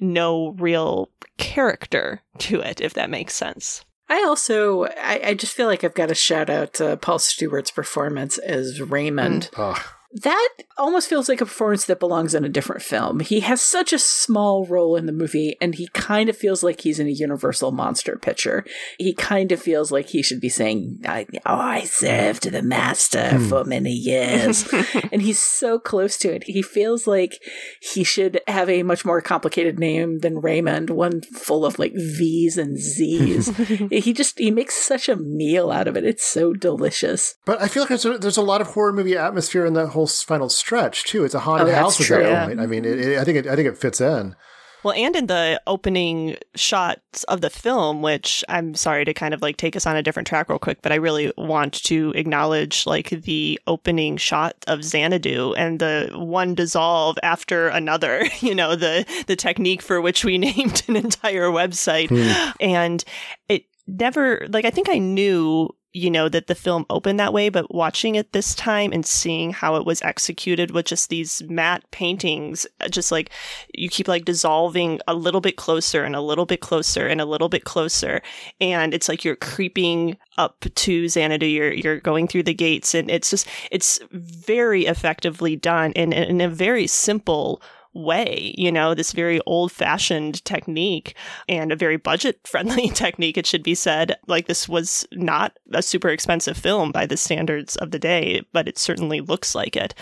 no real character to it, if that makes sense. I also, I, I just feel like I've got to shout out uh, Paul Stewart's performance as Raymond. Mm. Oh that almost feels like a performance that belongs in a different film. He has such a small role in the movie, and he kind of feels like he's in a Universal monster picture. He kind of feels like he should be saying, "Oh, I served the master hmm. for many years," and he's so close to it. He feels like he should have a much more complicated name than Raymond, one full of like V's and Z's. he just he makes such a meal out of it. It's so delicious. But I feel like there's a, there's a lot of horror movie atmosphere in that whole whole final stretch too. It's a haunted oh, house at that yeah. point. I mean, it, it, I think it, I think it fits in. Well, and in the opening shots of the film, which I'm sorry to kind of like take us on a different track real quick, but I really want to acknowledge like the opening shot of Xanadu and the one dissolve after another, you know, the the technique for which we named an entire website. Hmm. And it never like I think I knew you know, that the film opened that way, but watching it this time and seeing how it was executed with just these matte paintings, uh, just like you keep like dissolving a little bit closer and a little bit closer and a little bit closer. And it's like you're creeping up to Xanadu, you're, you're going through the gates and it's just, it's very effectively done and in a very simple way, you know, this very old fashioned technique and a very budget friendly technique, it should be said. Like, this was not a super expensive film by the standards of the day, but it certainly looks like it.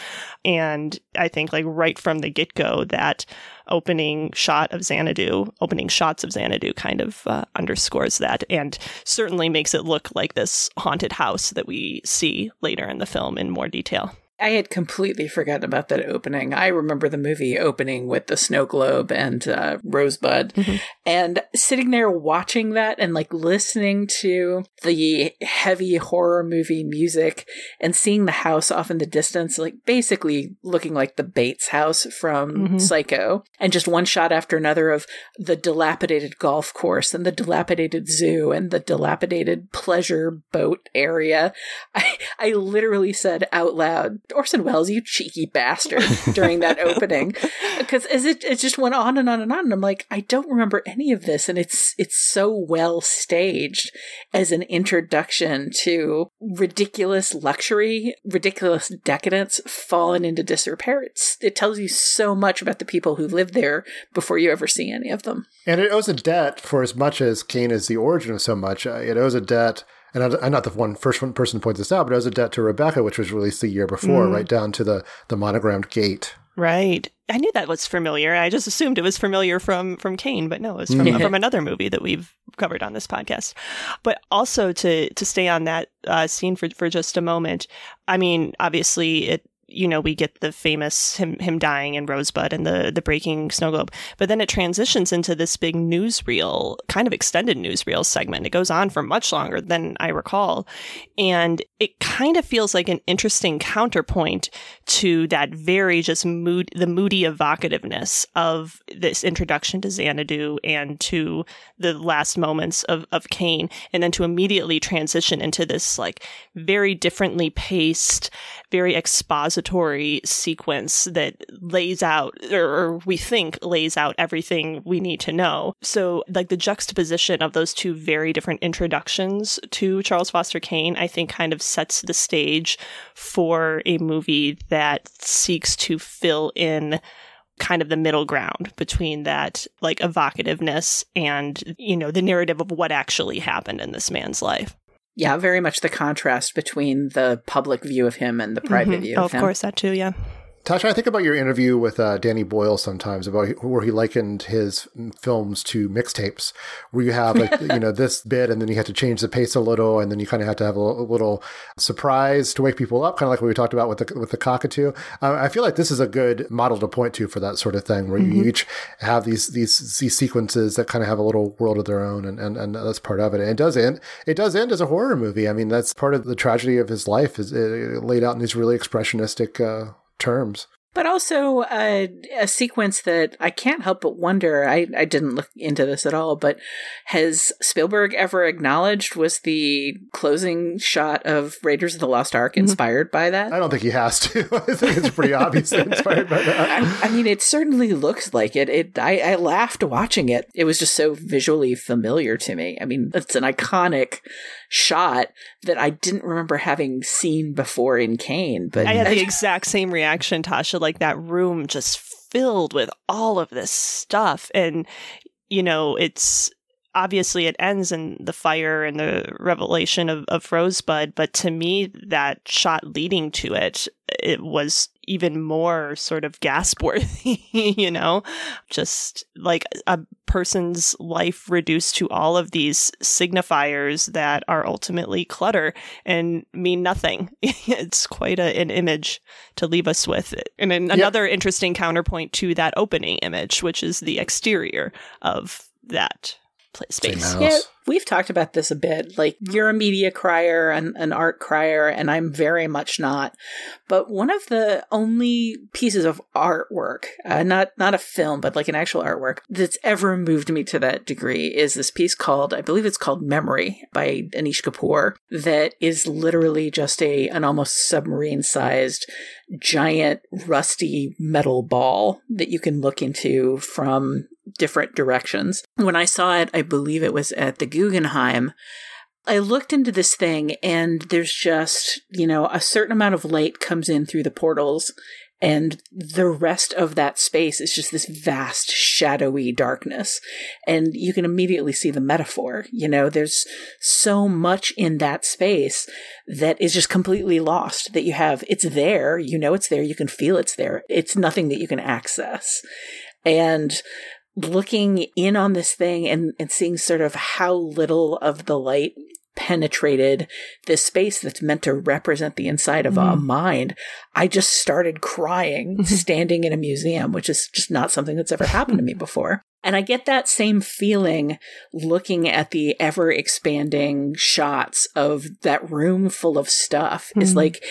And I think, like, right from the get go, that opening shot of Xanadu, opening shots of Xanadu kind of uh, underscores that and certainly makes it look like this haunted house that we see later in the film in more detail. I had completely forgotten about that opening. I remember the movie opening with the snow globe and uh, Rosebud, mm-hmm. and sitting there watching that and like listening to the heavy horror movie music and seeing the house off in the distance, like basically looking like the Bates house from mm-hmm. Psycho, and just one shot after another of the dilapidated golf course and the dilapidated zoo and the dilapidated pleasure boat area. I, I literally said out loud, Orson Welles, you cheeky bastard, during that opening. Because as it, it just went on and on and on. And I'm like, I don't remember any of this. And it's, it's so well staged as an introduction to ridiculous luxury, ridiculous decadence fallen into disrepair. It's, it tells you so much about the people who lived there before you ever see any of them. And it owes a debt for as much as Kane is the origin of so much. Uh, it owes a debt and I'm not the one first one person to point this out, but it was a debt to Rebecca, which was released the year before, mm. right down to the the monogrammed gate. Right. I knew that was familiar. I just assumed it was familiar from from Kane, but no, it was from yeah. from another movie that we've covered on this podcast. But also to to stay on that uh, scene for for just a moment. I mean, obviously it you know, we get the famous him him dying in Rosebud and the the breaking snow globe. But then it transitions into this big newsreel, kind of extended newsreel segment. It goes on for much longer than I recall. And it kind of feels like an interesting counterpoint to that very just mood the moody evocativeness of this introduction to Xanadu and to the last moments of, of Kane, and then to immediately transition into this like very differently paced, very expository sequence that lays out, or we think lays out everything we need to know. So, like the juxtaposition of those two very different introductions to Charles Foster Kane, I think kind of sets the stage for a movie that seeks to fill in kind of the middle ground between that like evocativeness and you know the narrative of what actually happened in this man's life yeah, very much the contrast between the public view of him and the private mm-hmm. view oh, of, of course, that too, yeah. Tasha, I think about your interview with uh, Danny Boyle sometimes about where he likened his films to mixtapes, where you have like you know this bit, and then you have to change the pace a little, and then you kind of have to have a, a little surprise to wake people up, kind of like what we talked about with the with the cockatoo. Uh, I feel like this is a good model to point to for that sort of thing, where mm-hmm. you each have these these these sequences that kind of have a little world of their own, and and, and that's part of it. And it does end. It does end as a horror movie. I mean, that's part of the tragedy of his life is laid out in these really expressionistic. Uh, terms. But also a, a sequence that I can't help but wonder. I, I didn't look into this at all, but has Spielberg ever acknowledged was the closing shot of Raiders of the Lost Ark mm-hmm. inspired mm-hmm. by that? I don't think he has to. I think it's pretty obviously inspired by that. I, I, mean, it certainly looks like it. It I, I laughed watching it. It was just so visually familiar to me. I mean, it's an iconic shot that I didn't remember having seen before in Kane. But I had the exact same reaction, Tasha. Like that room just filled with all of this stuff, and you know, it's obviously it ends in the fire and the revelation of, of Rosebud, but to me, that shot leading to it, it was even more sort of gasp worthy, you know, just like a person's life reduced to all of these signifiers that are ultimately clutter and mean nothing. it's quite a, an image to leave us with. And an, yep. another interesting counterpoint to that opening image, which is the exterior of that space. Yeah, we've talked about this a bit. Like you're a media crier and an art crier, and I'm very much not. But one of the only pieces of artwork, uh, not not a film, but like an actual artwork that's ever moved me to that degree is this piece called, I believe it's called Memory by Anish Kapoor. That is literally just a an almost submarine sized giant rusty metal ball that you can look into from different directions. When I saw it, I believe it was at the Guggenheim. I looked into this thing and there's just, you know, a certain amount of light comes in through the portals and the rest of that space is just this vast shadowy darkness and you can immediately see the metaphor you know there's so much in that space that is just completely lost that you have it's there you know it's there you can feel it's there it's nothing that you can access and looking in on this thing and, and seeing sort of how little of the light penetrated this space that's meant to represent the inside of Mm-hmm. a mind, I just started crying standing in a museum, which is just not something that's ever happened to me before. And I get that same feeling looking at the ever expanding shots of that room full of stuff. Is Mhm. like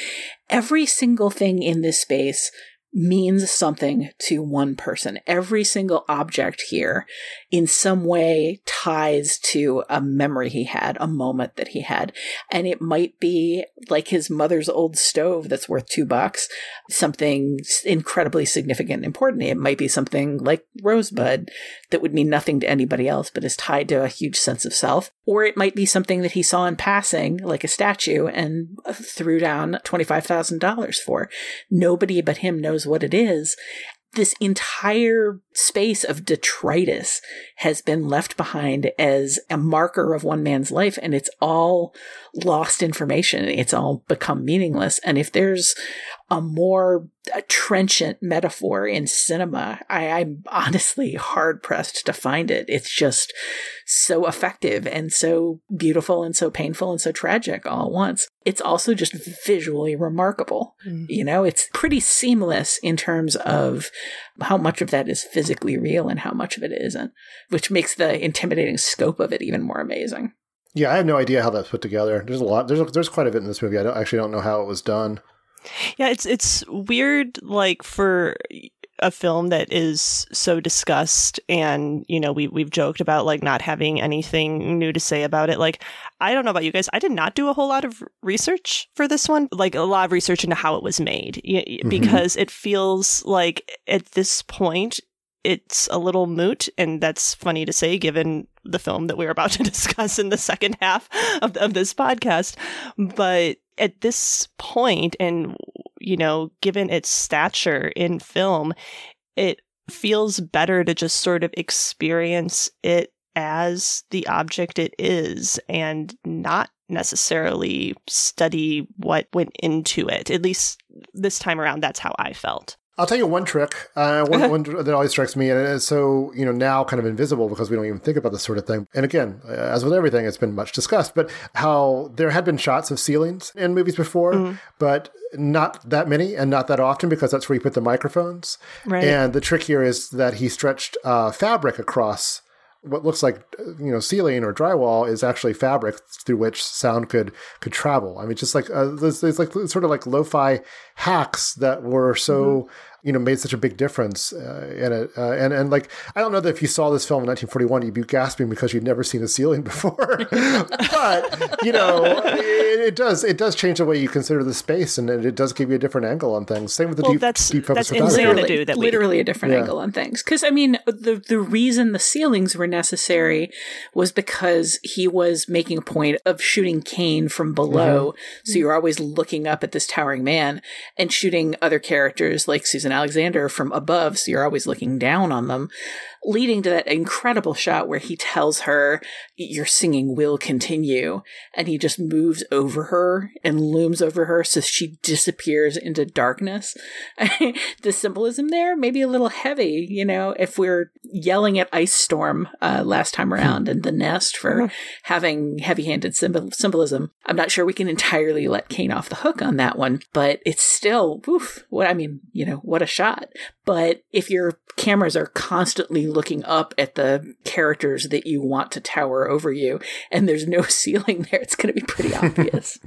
every single thing in this space means something to one person. Every single object here in some way ties to a memory he had, a moment that he had. And it might be like his mother's old stove that's worth two bucks, something incredibly significant and important. It might be something like Rosebud that would mean nothing to anybody else, but is tied to a huge sense of self. Or it might be something that he saw in passing, like a statue, and uh, threw down $25,000 for. Nobody but him knows what it is. This entire space of detritus has been left behind as a marker of one man's life, and it's all lost information. It's all become meaningless. And if there's a more trenchant metaphor in cinema, I, I'm honestly hard pressed to find it. It's just so effective and so beautiful and so painful and so tragic all at once. It's also just visually remarkable. Mm. You know, it's pretty seamless in terms of how much of that is physically real and how much of it isn't, which makes the intimidating scope of it even more amazing. Yeah, I have no idea how that's put together. There's a lot. There's there's quite a bit in this movie. I don't actually don't know how it was done. Yeah, it's it's weird like for a film that is so discussed and you know we we've joked about like not having anything new to say about it. Like I don't know about you guys. I did not do a whole lot of research for this one like a lot of research into how it was made Mhm. because it feels like at this point it's a little moot and that's funny to say given the film that we're about to discuss in the second half of, of this podcast. But at this point and you know given its stature in film it feels better to just sort of experience it as the object it is and not necessarily study what went into it at least this time around that's how i felt I'll tell you one trick, uh, one, one that always strikes me, and it is so you know now kind of invisible because we don't even think about this sort of thing. And again, uh, as with everything, it's been much discussed. But how there had been shots of ceilings in movies before, but not that many and not that often because that's where you put the microphones. Right. And the trick here is that he stretched uh, fabric across what looks like you know ceiling or drywall is actually fabric through which sound could could travel. I mean, just like uh, there's, there's like sort of like lo-fi hacks that were so you know made such a big difference uh, in it. Uh, and and like I don't know that if you saw this film in 1941, you'd be gasping because you'd never seen a ceiling before. but you know, it, it does it does change the way you consider the space, and it, it does give you a different angle on things. Same with the Well, deep, that's- deep focus that's insane to literally, do that we- literally a different Yeah. angle on things. Because I mean, the the reason the ceilings were necessary was because he was making a point of shooting Kane from below, so you're always looking up at this towering man, and shooting other characters like Susan Alexander from above, so you're always looking down on them. Leading to that incredible shot where he tells her, Your singing will continue. And he just moves over her and looms over her so she disappears into darkness. the symbolism there may be a little heavy, you know, if we're yelling at Ice Storm uh, last time around and The Nest for having heavy handed symbol- symbolism. I'm not sure we can entirely let Kane off the hook on that one, but it's still, woof, what I mean, you know, what a shot. But if your cameras are constantly looking up at the characters that you want to tower over you and there's no ceiling there, it's going to be pretty obvious.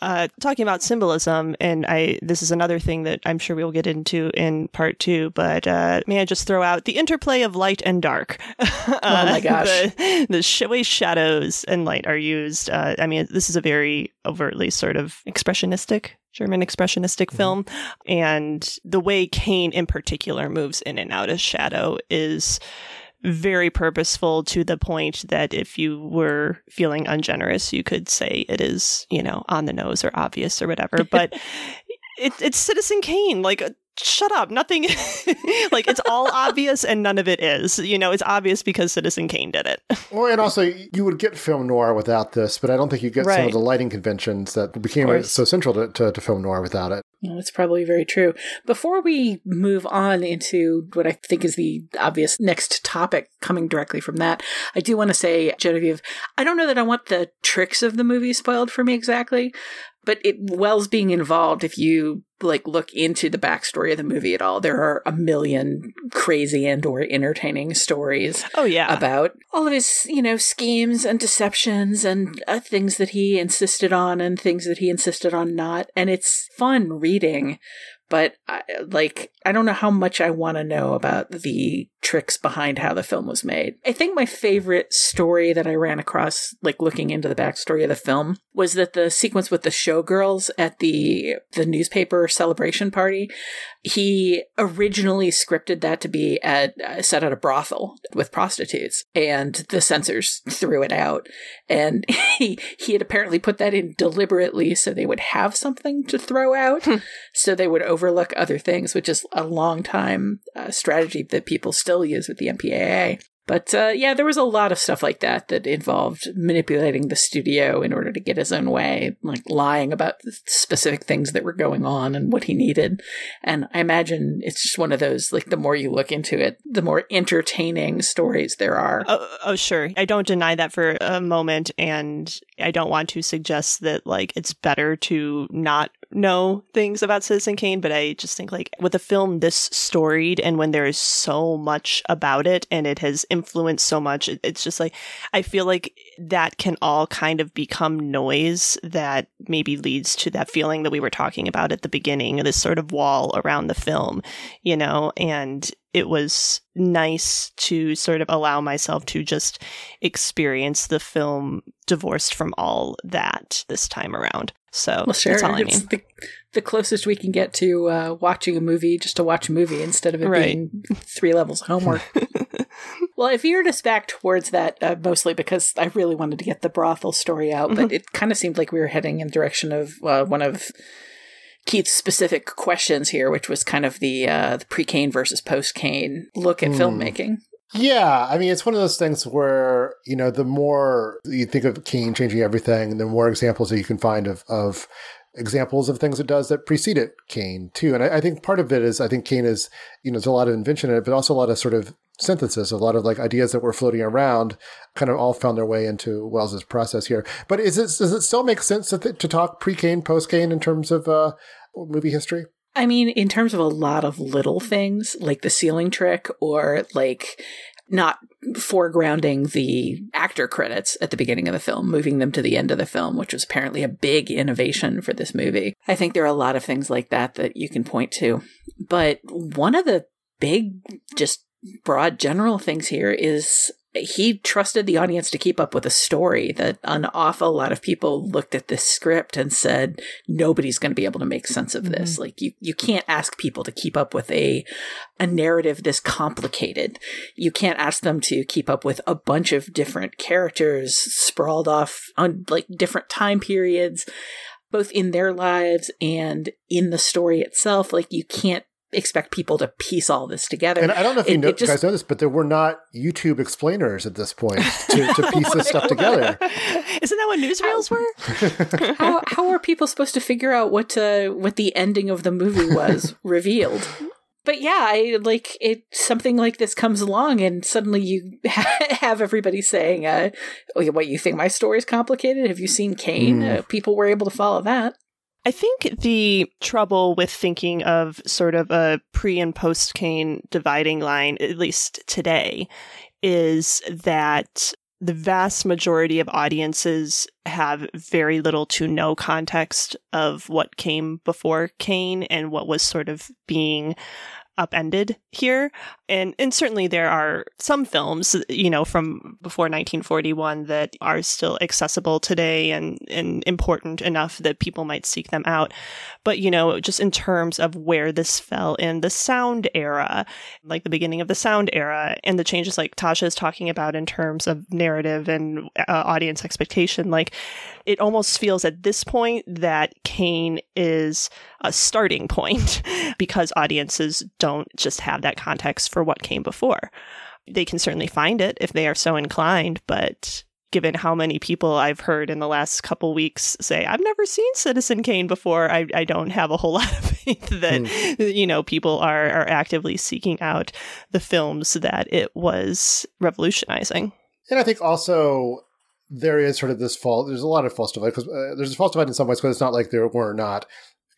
Uh, talking about symbolism, and I this is another thing that I'm sure we'll get into in part two. But uh, may I just throw out the interplay of light and dark? oh my gosh. the, the way shadows and light are used. Uh, I mean, this is a very overtly sort of expressionistic. German expressionistic film, and the way Kane in particular moves in and out of shadow is very purposeful to the point that if you were feeling ungenerous, you could say it is, you know, on the nose or obvious or whatever. But it, it's Citizen Kane. Like, uh, shut up. Nothing, like, it's all obvious and none of it is. You know, it's obvious because Citizen Kane did it. Well, and also, you would get film noir without this, but I don't think you get some of the lighting conventions that became so central to, to, to film noir without it. No, That's probably very true. Before we move on into what I think is the obvious next topic coming directly from that, I do want to say, Genevieve, I don't know that I want the tricks of the movie spoiled for me exactly, but it Welles being involved, if you like look into the backstory of the movie at all, there are a million crazy and or entertaining stories Oh, yeah. about all of his, you know, schemes and deceptions and uh, things that he insisted on and things that he insisted on not. And it's fun reading, but I, like, I don't know how much I want to know about the tricks behind how the film was made. I think my favorite story that I ran across, like looking into the backstory of the film, was that the sequence with the showgirls at the the newspaper celebration party. He originally scripted that to be at uh, set at a brothel with prostitutes, and the censors threw it out. And he he had apparently put that in deliberately so they would have something to throw out, so they would overlook other things, which is a long time uh, strategy that people still use with the MPAA. But uh, yeah, there was a lot of stuff like that that involved manipulating the studio in order to get his own way, like lying about specific things that were going on and what he needed. And I imagine it's just one of those, like, the more you look into it, the more entertaining stories there are. Oh, oh, sure. I don't deny that for a moment, and I don't want to suggest that like it's better to not know things about Citizen Kane, but I just think like with a film this storied and when there is so much about it and it has influenced so much, it's just like I feel like that can all kind of become noise that maybe leads to that feeling that we were talking about at the beginning, this sort of wall around the film, you know, and it was nice to sort of allow myself to just experience the film divorced from all that this time around. So Well, sure. that's all I it's mean. the, the closest we can get to uh, watching a movie just to watch a movie instead of it Right. being three levels of homework. well, I veered us back towards that uh, mostly because I really wanted to get the brothel story out, but Mhm. it kind of seemed like we were heading in the direction of uh, one of Keith's specific questions here, which was kind of the, uh, the pre-Kane versus post-Kane look at Hmm. filmmaking. Yeah, I mean, it's one of those things where, you know, the more you think of Kane changing everything, the more examples that you can find of, of examples of things it does that preceded Kane, too. And I, I think part of it is, I think Kane is, you know, there's a lot of invention in it, but also a lot of sort of synthesis, a lot of like ideas that were floating around kind of all found their way into Welles's process here. But is it, does it still make sense to, th- to talk pre Kane, post Kane in terms of uh, movie history? I mean, in terms of a lot of little things, like the ceiling trick or like not foregrounding the actor credits at the beginning of the film, moving them to the end of the film, which was apparently a big innovation for this movie. I think there are a lot of things like that that you can point to. But one of the big, just broad general things here is he trusted the audience to keep up with a story that an awful lot of people looked at this script and said nobody's going to be able to make sense of this. Mm-hmm. Like you you can't ask people to keep up with a a narrative this complicated. You can't ask them to keep up with a bunch of different characters sprawled off on like different time periods both in their lives and in the story itself. Like you can't expect people to piece all this together And I don't know if you know, it just- guys know this, but there were not YouTube explainers at this point to, to piece this stuff together. Isn't that what newsreels were? how how are people supposed to figure out what uh, what the ending of the movie was revealed? But yeah, I like it. Something like this comes along, and suddenly you have everybody saying, uh, oh, "What you think my story is complicated? Have you seen Kane?" Mm. Uh, people were able to follow that. I think the trouble with thinking of sort of a pre and post Kane dividing line, at least today, is that the vast majority of audiences have very little to no context of what came before Kane and what was sort of being upended here. And and certainly there are some films, you know, from before 1941 that are still accessible today and, and important enough that people might seek them out. But, you know, just in terms of where this fell in the sound era, like the beginning of the sound era and the changes like Tasha is talking about in terms of narrative and uh, audience expectation, like it almost feels at this point that Kane is a starting point because audiences don't just have that context for what came before. They can certainly find it if they are so inclined, but given how many people I've heard in the last couple weeks say, I've never seen Citizen Kane before, I, I don't have a whole lot of faith that, mm. you know, people are, are actively seeking out the films that it was revolutionizing. And I think also there is sort of this fault. There's a lot of false divide because uh, there's a false divide in some ways because it's not like there were not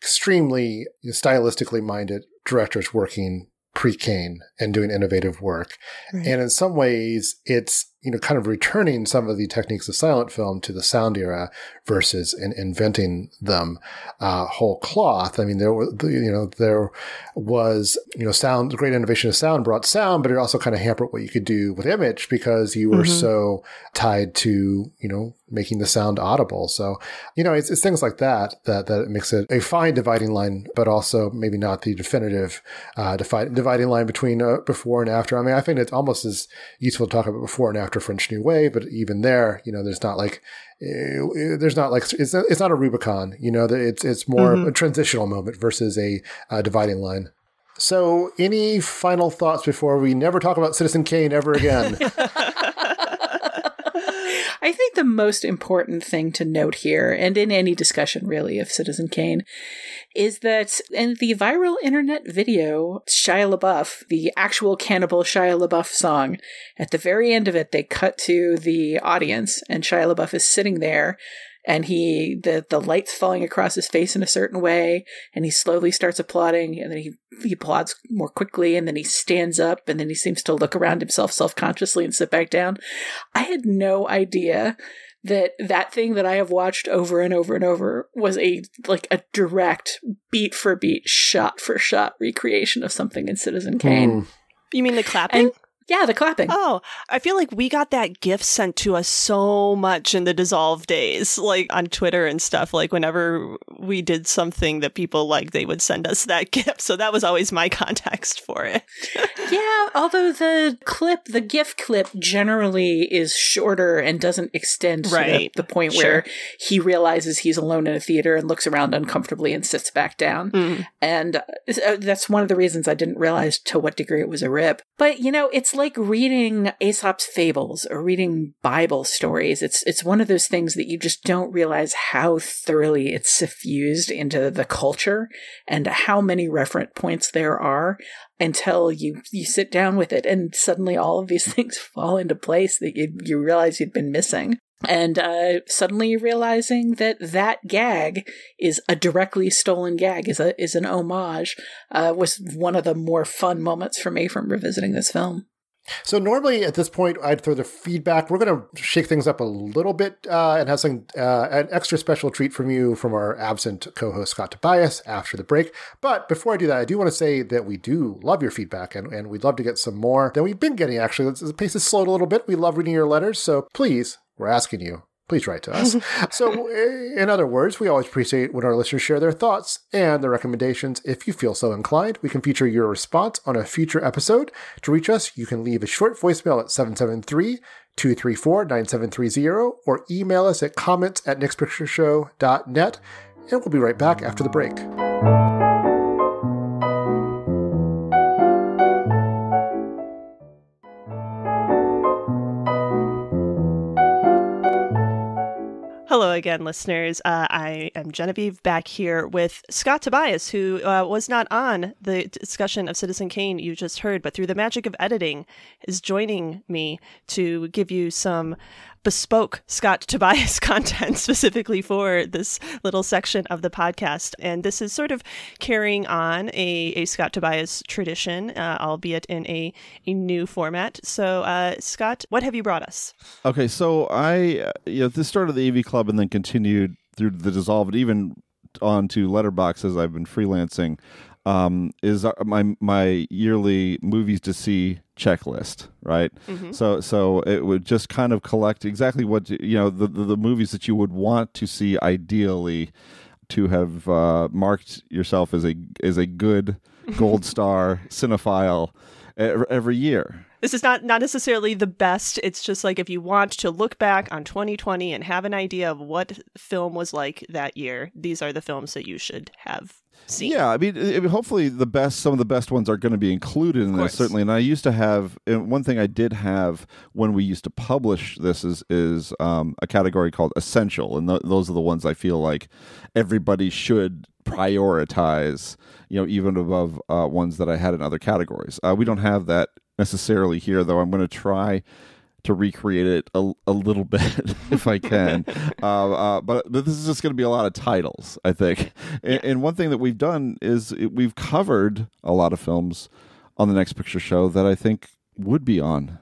extremely you know, stylistically minded directors working pre Kane and doing innovative work. Right. And in some ways, it's you know, kind of returning some of the techniques of silent film to the sound era versus in inventing them uh, whole cloth. I mean, there was, you know, there was, you know, sound, great innovation of sound brought sound, but it also kind of hampered what you could do with image because you were mm-hmm. so tied to, you know, making the sound audible. So, you know, it's, it's things like that, that, that makes it a fine dividing line, but also maybe not the definitive, uh, dividing line between uh, before and after. I mean, I think it's almost as useful to talk about before and after after French New Wave, but even there, you know, there's not like uh, there's not like it's not, it's not a Rubicon. You know, it's it's more mm-hmm. a transitional moment versus a uh, dividing line. So, any final thoughts before we never talk about Citizen Kane ever again? I think the most important thing to note here, and in any discussion really of Citizen Kane, is that in the viral internet video, Shia LaBeouf, the actual cannibal Shia LaBeouf song, at the very end of it, they cut to the audience, and Shia LaBeouf is sitting there and he the the lights falling across his face in a certain way and he slowly starts applauding and then he he applauds more quickly and then he stands up and then he seems to look around himself self-consciously and sit back down. I had no idea that that thing that i have watched over and over and over was a like a direct beat for beat shot for shot recreation of something in citizen kane. Mm. you mean the clapping? and, yeah, the clapping. Oh, I feel like we got that gift sent to us so much in the dissolve days, like on Twitter and stuff. Like whenever we did something that people liked, they would send us that gift. So that was always my context for it. yeah, although the clip, the GIF clip generally is shorter and doesn't extend right. to the, the point sure. where he realizes he's alone in a theater and looks around uncomfortably and sits back down. Mm. And uh, that's one of the reasons I didn't realize to what degree it was a rip. But, you know, it's like reading Aesop's fables or reading Bible stories. It's it's one of those things that you just don't realize how thoroughly it's suffused into the culture and how many referent points there are until you you sit down with it and suddenly all of these things fall into place that you you realize you'd been missing and uh, suddenly realizing that that gag is a directly stolen gag is a is an homage uh, was one of the more fun moments for me from revisiting this film. So normally at this point, I'd throw the feedback. We're going to shake things up a little bit uh, and have some uh, an extra special treat from you from our absent co-host Scott Tobias after the break. But before I do that, I do want to say that we do love your feedback and, and we'd love to get some more than we've been getting. Actually, the pace has slowed a little bit. We love reading your letters, so please, we're asking you please write to us. so, eh, in other words, we always appreciate when our listeners share their thoughts and their recommendations. If you feel so inclined, we can feature your response on a future episode. To reach us, you can leave a short voicemail at 773 234 9730 or email us at comments at nextpictureshow.net. And we'll be right back after the break. Again, listeners. Uh, I am Genevieve back here with Scott Tobias, who uh, was not on the discussion of Citizen Kane you just heard, but through the magic of editing is joining me to give you some bespoke Scott Tobias content specifically for this little section of the podcast. And this is sort of carrying on a, a Scott Tobias tradition, uh, albeit in a, a new format. So, uh, Scott, what have you brought us? Okay, so I, uh, you know, this started the AV Club and then continued through the Dissolve, and even on to Letterboxd as I've been freelancing. Um, is our- my my yearly movies to see checklist, right? Mhm. So so it would just kind of collect exactly what you know the, the the movies that you would want to see ideally to have uh, marked yourself as a as a good gold star cinephile every year. This is not not necessarily the best. It's just like if you want to look back on 2020 and have an idea of what film was like that year, these are the films that you should have seen. Yeah, I mean, I mean, hopefully the best, some of the best ones are going to be included in this certainly. And I used to have and one thing I did have when we used to publish this is is um, a category called essential, and th- those are the ones I feel like everybody should prioritize. You know, even above uh, ones that I had in other categories. Uh, we don't have that necessarily here, though. I'm going to try to recreate it a, a little bit if I can. uh, uh, but, but this is just going to be a lot of titles, I think. And, and one thing that we've done is it, we've covered a lot of films on the Next Picture Show that I think would be on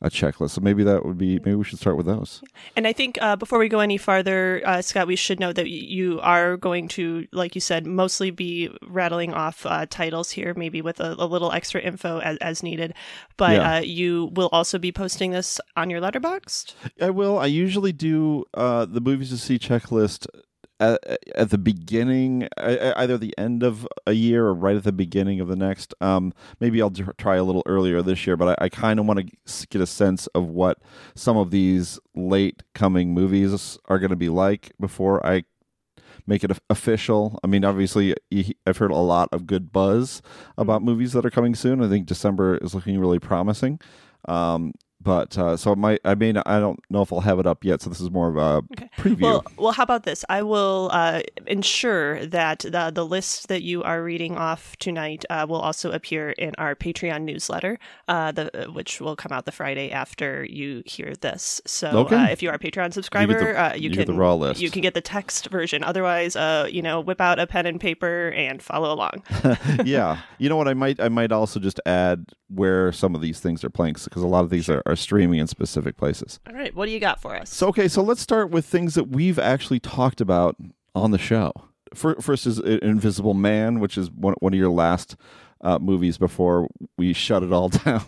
a checklist. So maybe that would be, maybe we should start with those. And I think uh, before we go any farther, uh, Scott, we should note that you are going to, like you said, mostly be rattling off uh, titles here, maybe with a, a little extra info as, as needed. But Yeah. uh, you will also be posting this on your letterboxd. I will. I usually do uh, the movies to see checklist at, at the beginning, either the end of a year or right at the beginning of the next. Um, maybe I'll try a little earlier this year, but I, I kind of want to get a sense of what some of these late coming movies are going to be like before I make it official. I mean, obviously, I've heard a lot of good buzz about movies that are coming soon. I think December is looking really promising. Um, but uh, so might I mean I don't know if I'll have it up yet. So this is more of a preview. Well, well, how about this? I will uh, ensure that the the list that you are reading off tonight uh, will also appear in our Patreon newsletter, uh, the which will come out the Friday after you hear this. So, Okay. uh, if you are a Patreon subscriber, the- uh, you, you can get the raw list. You can get the text version. Otherwise, uh, you know, whip out a pen and paper and follow along. yeah, you know what? I might I might also just add where some of these things are playing because a lot of these are, are streaming in specific places. All right, what do you got for us? So okay, so let's start with things that we've actually talked about on the show. First is Invisible Man, which is one, one of your last uh, movies before we shut it all down.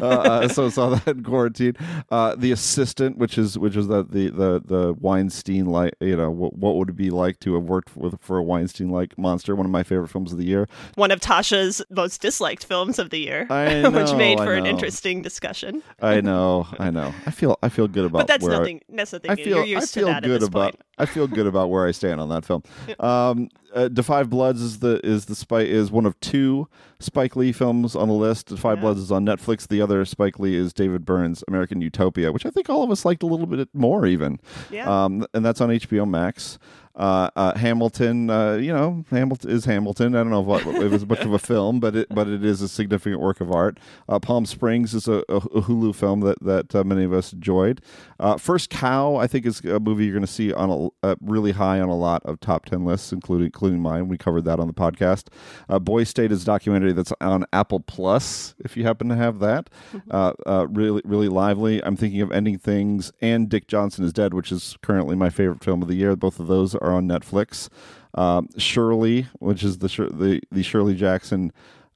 uh, uh, so saw that in quarantine. Uh, the Assistant, which is which is the the the, the Weinstein like you know what, what would it be like to have worked with for a Weinstein like monster? One of my favorite films of the year. One of Tasha's most disliked films of the year, I which know, made for an interesting discussion. I know, I know. I feel I feel good about. But that's where I- nothing- that's nothing I feel I feel that good about. point. I feel good about where I stand on that film. Um, uh, Five Bloods is the is the Spike is one of two Spike Lee films on the list. Five Bloods is on Netflix. The other Spike Lee is David Byrne's American Utopia, which I think all of us liked a little bit more even. Yeah. Um, and that's on HBO Max. Uh, uh, Hamilton, uh, you know, Hamilton is Hamilton. I don't know what, if it's much of a film, but it but it is a significant work of art. Uh, Palm Springs is a, a Hulu film that that uh, many of us enjoyed. Uh, First Cow, I think, is a movie you're going to see on a uh, really high on a lot of top ten lists, including including mine. We covered that on the podcast. Uh, Boys State is a documentary that's on Apple Plus. If you happen to have that, uh, uh, really really lively. I'm thinking of Ending Things and Dick Johnson is Dead, which is currently my favorite film of the year. Both of those are on Netflix. Um, Shirley, which is the the the Shirley Jackson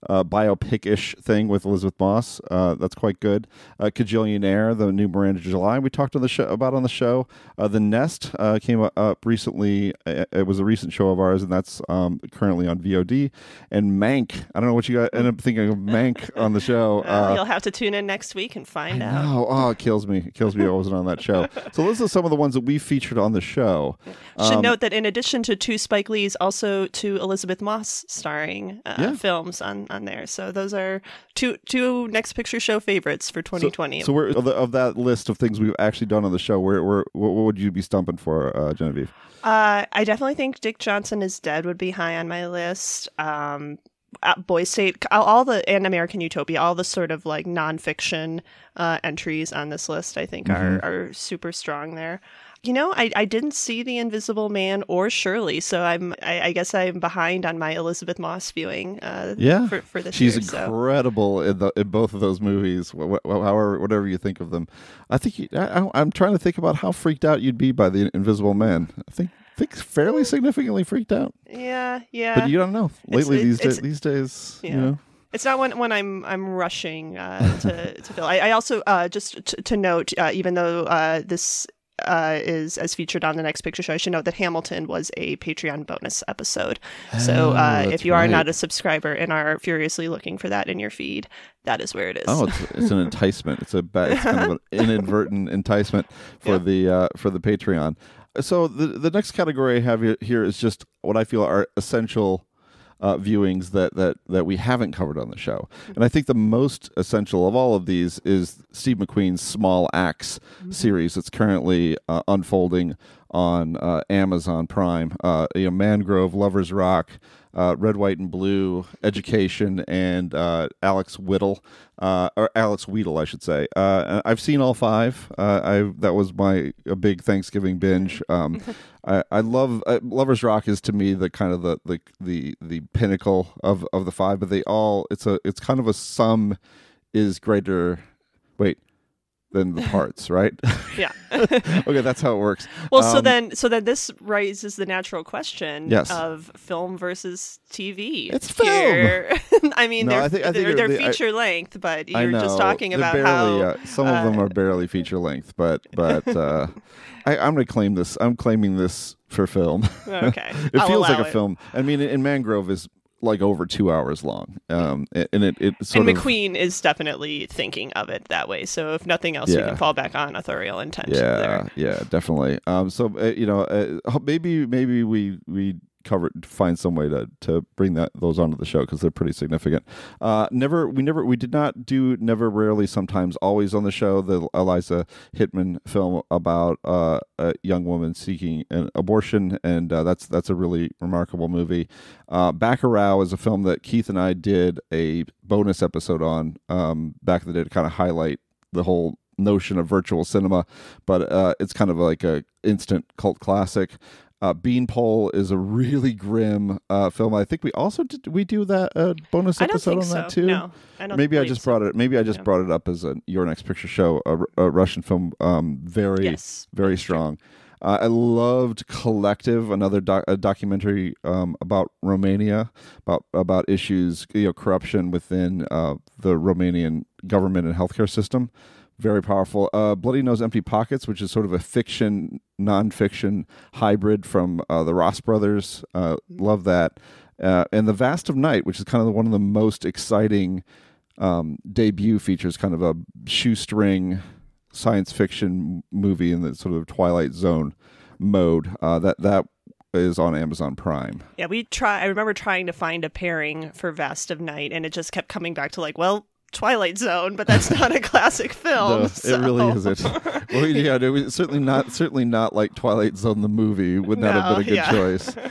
uh, biopic-ish thing with Elisabeth Moss. Uh, that's quite good. Uh, Kajillionaire, the new Miranda July, we talked on the show about on the show. Uh, the Nest uh, came up recently. It was a recent show of ours, and that's um, currently on VOD. And Mank, I don't know what you got. End up thinking of Mank on the show. Uh, Uh, you'll have to tune in next week and find out. Oh, oh, it kills me. It kills me I wasn't on that show. So those are some of the ones that we featured on the show. Should Um, note that in addition to two Spike Lee's, also two Elisabeth Moss starring uh, Yeah. films on, on there. So those are two two Next Picture Show favorites for 2020. So, we're, of, the, of that list of things we've actually done on the show, where, where what, would you be stumping for, uh, Genevieve? Uh, I definitely think Dick Johnson is Dead would be high on my list. Um, uh, Boys State, all- the and American Utopia, all the sort of like nonfiction uh, entries on this list, I think Mhm. are are super strong there. You know, I, I didn't see The Invisible Man or Shirley, so I'm I, I guess I'm behind on my Elisabeth Moss viewing. Uh, Yeah, for, for this she's year. so. incredible in, the, in both of those movies. wh- wh- However, whatever you think of them, I think you, I, I'm trying to think about how freaked out you'd be by the Invisible Man. I think think fairly significantly freaked out. Yeah, yeah. But you don't know. It's- Lately, it- these it's- days, these days, yeah. you know. It's not when when I'm I'm rushing uh, to to fill. I, I also uh, just t- to note, uh, even though uh, this uh, is as featured on the next picture show, I should note that Hamilton was a Patreon bonus episode. So Oh, uh, if you are not a subscriber and are furiously looking for that in your feed, that is where it is. Oh, it's, it's an enticement. It's a ba- it's kind of an inadvertent enticement for the uh, for the Patreon. So the the next category I have here is just what I feel are essential uh, viewings that that that we haven't covered on the show. And I think the most essential of all of these is Steve McQueen's Small Axe series that's currently uh, unfolding on uh, Amazon Prime. Uh, you know, Mangrove, Lovers Rock, uh, Red, White, and Blue, Education, and uh, Alex Whittle, uh, or Alex Wheatle, I should say. Uh, I've seen all five. Uh, I that was my a big Thanksgiving binge. Um, I, I love uh, Lovers Rock is to me the kind of the the the, the pinnacle of, of the five, but they all it's a it's kind of a sum is greater. Wait. Than the parts, right? Yeah. okay, that's how it works. Well, so Um, then, so then this raises the natural question Yes. of film versus TV. It's film. I mean, No, they're, I think- I think they're, they're- they're they- I- feature length, but you're just talking about barely, how uh, some of them are barely feature length, but but uh, I, I'm going to claim this. I'm claiming this for film. Okay. it I'll feels like a it. film. I mean, in Mangrove is like over two hours long, um, and it it sort and of McQueen is definitely thinking of it that way. So if nothing else, you can fall back on authorial intent. yeah there. yeah definitely. Um, so uh, you know, uh, maybe maybe we we cover find some way to to bring that those onto the show because they're pretty significant. Uh, never we never we did not do never rarely sometimes always on the show the Eliza Hittman film about uh, a young woman seeking an abortion and uh, that's that's a really remarkable movie. Uh, Bacurau is a film that Keith and I did a bonus episode on um, back in the day to kind of highlight the whole notion of virtual cinema, but uh, it's kind of like a instant cult classic. Uh, Beanpole is a really grim uh, film. I think we also did. We do that uh, bonus episode on that so. too. No, I don't maybe I just so. brought it. Maybe I just brought it up as a your next picture show. A Russian film, um, very Yes, very strong. Uh, I loved Collective, another doc- a documentary um, about Romania, about about issues, you know, corruption within uh, the Romanian government and healthcare system. Very powerful. Uh, Bloody Nose, Empty Pockets, which is sort of a fiction, nonfiction hybrid from uh, the Ross brothers. Uh, love that. Uh, and The Vast of Night, which is kind of one of the most exciting um, debut features, kind of a shoestring science fiction movie in the sort of Twilight Zone mode. Uh, that that is on Amazon Prime. Yeah, we try. I remember trying to find a pairing for Vast of Night, and it just kept coming back to like, well, Twilight Zone, but that's not a classic film. No, so- It really isn't. well, yeah, it was certainly not certainly not like Twilight Zone the movie would not have been a good yeah. choice.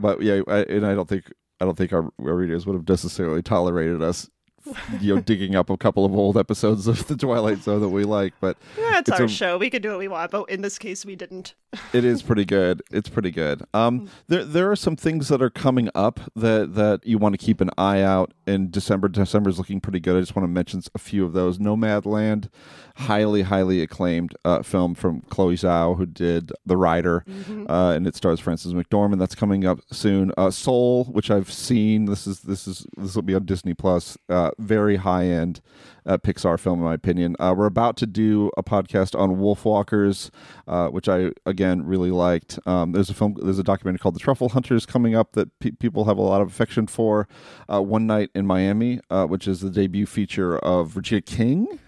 But yeah, I, and I don't think I don't think our, our readers would have necessarily tolerated us. You know, digging up a couple of old episodes of the Twilight Zone that we like, but Yeah, it's, it's our a- show. We can do what we want, but in this case, we didn't. it is pretty good. It's pretty good. Um, there there are some things that are coming up that that you want to keep an eye out in December. December is looking pretty good. I just want to mention a few of those. Nomadland, highly highly acclaimed uh, film from Chloe Zhao, who did The Rider, uh, and it stars Frances McDormand. That's coming up soon. Uh, Soul, which I've seen. This is this is this will be on Disney Plus. Uh, very high end uh, Pixar film, in my opinion. Uh, we're about to do a podcast on Wolfwalkers, uh, which I again really liked. Um, there's a film, there's a documentary called The Truffle Hunters coming up that pe- people have a lot of affection for. Uh, One Night in Miami, uh, which is the debut feature of Regina King.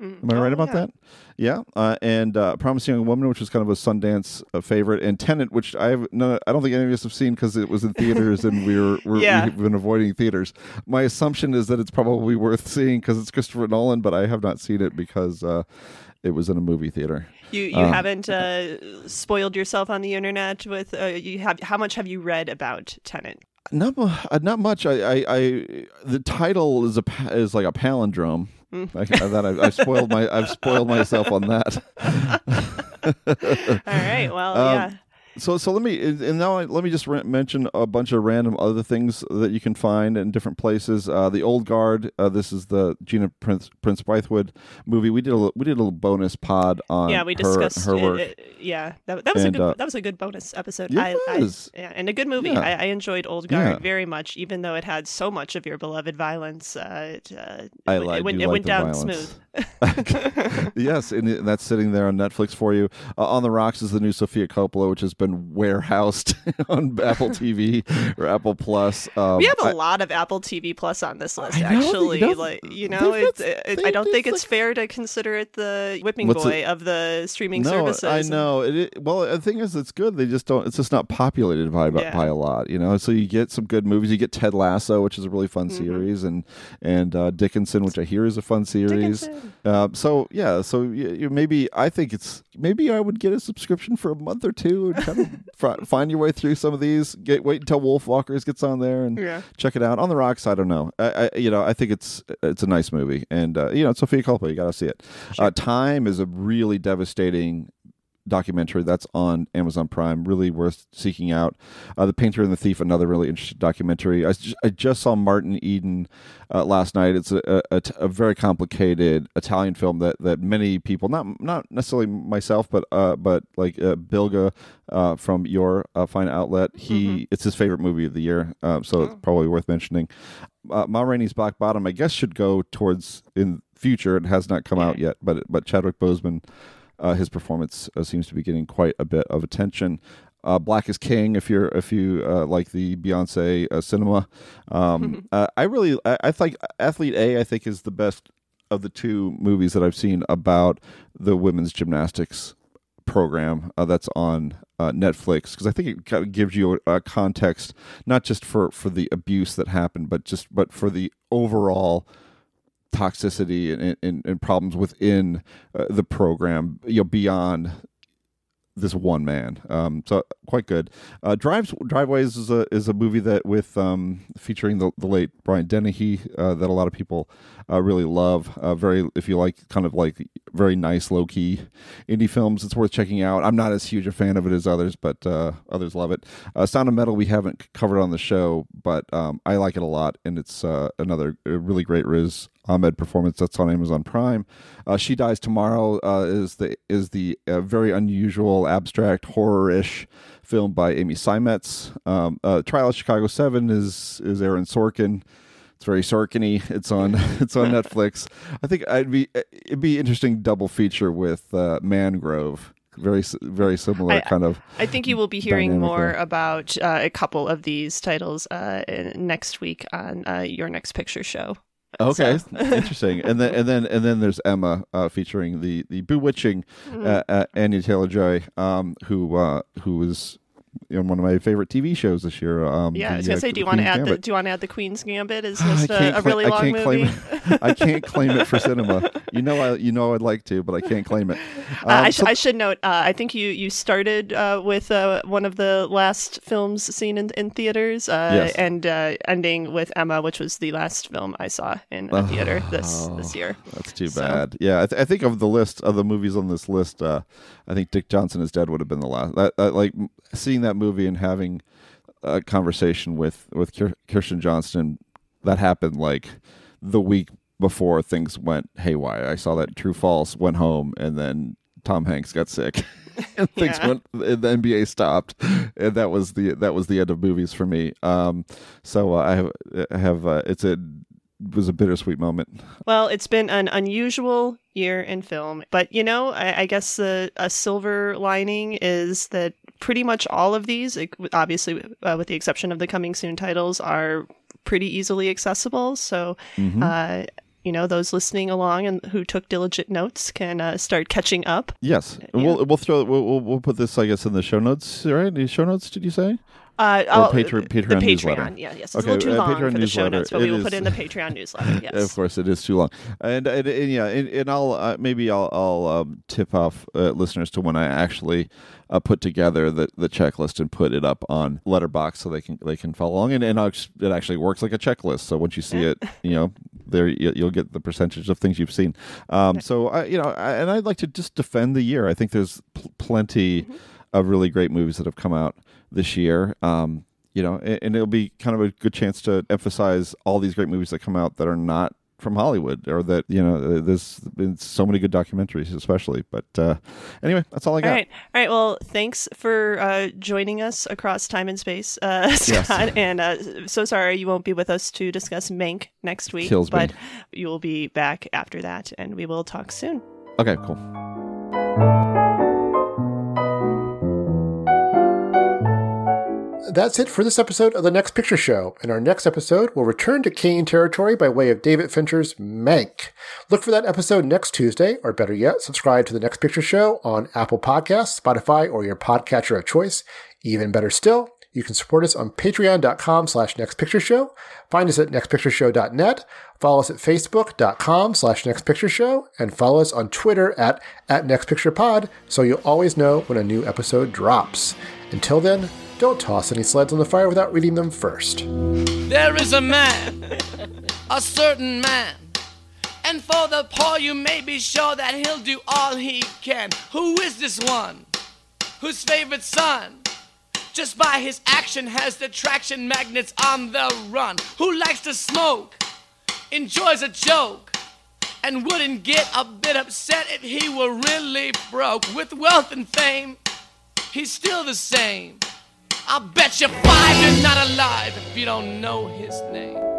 Am I right about that? Yeah, uh, and uh, Promising Young Woman, which was kind of a Sundance uh, favorite, and Tenet, which I have no, I don't think any of us have seen because it was in theaters and we were we're, Yeah. we've been avoiding theaters. My assumption is that it's probably worth seeing because it's Christopher Nolan, but I have not seen it because uh, it was in a movie theater. You you Um, haven't uh, spoiled yourself on the internet with. Uh, you have. How much have you read about Tenet? Not uh, not much. I, I, I the title is a is like a palindrome. Mm. I, that I, I've spoiled my I've spoiled myself on that. All right. Well, Um, yeah. So so let me and now I, let me just mention a bunch of random other things that you can find in different places. Uh, the Old Guard. Uh, this is the Gina Prince Prince Bythewood movie. We did a we did a little bonus pod on yeah, we discussed her it- work. it- yeah, that, that was And, a good uh, that was a good bonus episode. It I, I- yeah, and a good movie. Yeah. I, I enjoyed Old Guard Yeah. very much, even though it had so much of your beloved violence. Uh, it, uh, I it, like- it went, it went down violence. smooth. yes, and that's sitting there on Netflix for you. Uh, on the Rocks is the new Sofia Coppola, which has been warehoused on Apple TV or Apple Plus. Um, we have a I- lot of Apple TV Plus on this list, know, actually. like you know, it's, it, I don't think it's fair to consider it the whipping boy it- of the streaming no, services. I know. It, it, well, the thing is, it's good. They just don't. It's just not populated by by, Yeah. by a lot, you know. So you get some good movies. You get Ted Lasso, which is a really fun Mm-hmm. series, and and uh, Dickinson, which I hear is a fun series. Uh, so yeah, so you, you maybe I think it's maybe I would get a subscription for a month or two and find your way through some of these. Get wait until Wolf Walkers gets on there and Yeah. check it out. On the Rocks, I don't know. I, I you know I think it's it's a nice movie, and uh, you know Sofia Coppola, you got to see it. Uh, Time is a really devastating documentary that's on Amazon Prime. Really worth seeking out. Uh, the Painter and the Thief, another really interesting documentary. I, just, I just saw Martin Eden uh, last night. It's a a very complicated Italian film that, that many people, not not necessarily myself, but uh, but like uh, Bilge uh, from your uh, fine outlet. He it's his favorite movie of the year, so it's probably worth mentioning. Uh, Ma Rainey's Black Bottom, I guess, should go towards in future. It has not come out yet, but but Chadwick Boseman uh, his performance uh, seems to be getting quite a bit of attention. Uh, Black is King. If you're if you uh, like the Beyonce uh, cinema, um, uh, I really I, I think Athlete A I think is the best of the two movies that I've seen about the women's gymnastics program uh, that's on uh, Netflix because I think it kind of gives you a, a context not just for for the abuse that happened, but just but for the overall toxicity and, and, and problems within uh, the program, you know, beyond this one man. Um, so quite good. Uh, Drives Driveways is a is a movie that with um, featuring the, the late Brian Dennehy uh, that a lot of people uh, really love. Uh, very if you like kind of like very nice low key indie films, it's worth checking out. I'm not as huge a fan of it as others, but uh, others love it. Uh, Sound of Metal we haven't covered on the show, but um, I like it a lot, and it's another really great Riz Ahmed performance that's on Amazon Prime. Uh, she Dies Tomorrow uh, is the is the uh, very unusual abstract horror-ish film by Amy Seimetz. Um, uh, Trial of Chicago Seven is is Aaron Sorkin. It's very Sorkin-y. It's on it's on Netflix. I think I'd be it'd be interesting double feature with uh, Mangrove. Very very similar I- kind of. I think you will be hearing more there. about uh, a couple of these titles uh, next week on uh, your next picture show. Okay, So- interesting. And then and then and then there's Emma uh, featuring the the bewitching Mhm. uh, uh, Anya Taylor Joy, um, who uh, who was in one of my favorite TV shows this year. Um, Yeah, I was gonna uh, say, do you want to add the do you want to add the Queen's Gambit as I just a, can't a cla- really I long can't movie? claim it. I can't claim it for cinema. You know, I you know I'd like to, but I can't claim it. Uh, I, Um, sh- so- I should note. Uh, I think you you started uh, with uh, one of the last films seen in, in theaters, uh, Yes. and uh, ending with Emma, which was the last film I saw in a theater this Oh, this year. That's too So- bad. Yeah, I, th- I think of the list of the movies on this list, uh, I think Dick Johnson is Dead would have been the last. That, that, like seeing that movie and having a conversation with with Kirsten Johnson, that happened like the week before things went haywire. I saw that True False went home, and then Tom Hanks got sick. and things Yeah. went and the NBA stopped and that was the that was the end of movies for me um so uh, I have I have uh, it's a it was a bittersweet moment Well, it's been an unusual year in film, but you know, I, I guess the a silver lining is that pretty much all of these, obviously uh, with the exception of the coming soon titles, are pretty easily accessible. So, Mhm. uh, you know, those listening along and who took diligent notes can uh, start catching up. Yes, we'll we'll throw we'll we'll put this I guess in the show notes. Right? The show notes? Did you say? Uh, Or oh, Patreon- the Patreon Patreon, newsletter. yeah, yes, it's Okay, a little too uh, long Patreon for the show notes, but we will is- put it in the Patreon newsletter. Yes, Of course, it is too long, and and, and yeah, and, and I'll uh, maybe I'll I'll um, tip off uh, listeners to when I actually uh, put together the, the checklist and put it up on Letterboxd so they can they can follow along, and and it actually works like a checklist. So once you see it, you know, there you- you'll get the percentage of things you've seen. Um, so I you know, I, and I'd like to just defend the year. I think there's pl- plenty. of really great movies that have come out this year. Um, you know, and, and it'll be kind of a good chance to emphasize all these great movies that come out that are not from Hollywood, or that you know, there's been so many good documentaries, especially. But uh, anyway, that's all I got. All right, all right. Well, thanks for uh, joining us across time and space, uh, Scott. Yes. And uh, so sorry you won't be with us to discuss Mank next week, Kills me. but you will be back after that, and we will talk soon. Okay, cool. That's it for this episode of the Next Picture Show. In our next episode, we'll return to Kane territory by way of David Fincher's Mank. Look for that episode next Tuesday, or better yet, subscribe to the Next Picture Show on Apple Podcasts, Spotify, or your podcatcher of choice. Even better still, you can support us on patreon.com slash nextpictureshow. Find us at nextpictureshow.net. Follow us at facebook.com slash nextpictureshow. And follow us on Twitter at, at nextpicturepod so you'll always know when a new episode drops. Until then, don't toss any sleds on the fire without reading them first. There is a man, a certain man. And for the poor, you may be sure that he'll do all he can. Who is this one? Whose favorite son? Just by his action has the traction magnets on the run. Who likes to smoke? Enjoys a joke. And wouldn't get a bit upset if he were really broke. With wealth and fame, he's still the same. I'll bet you five you're not alive if you don't know his name.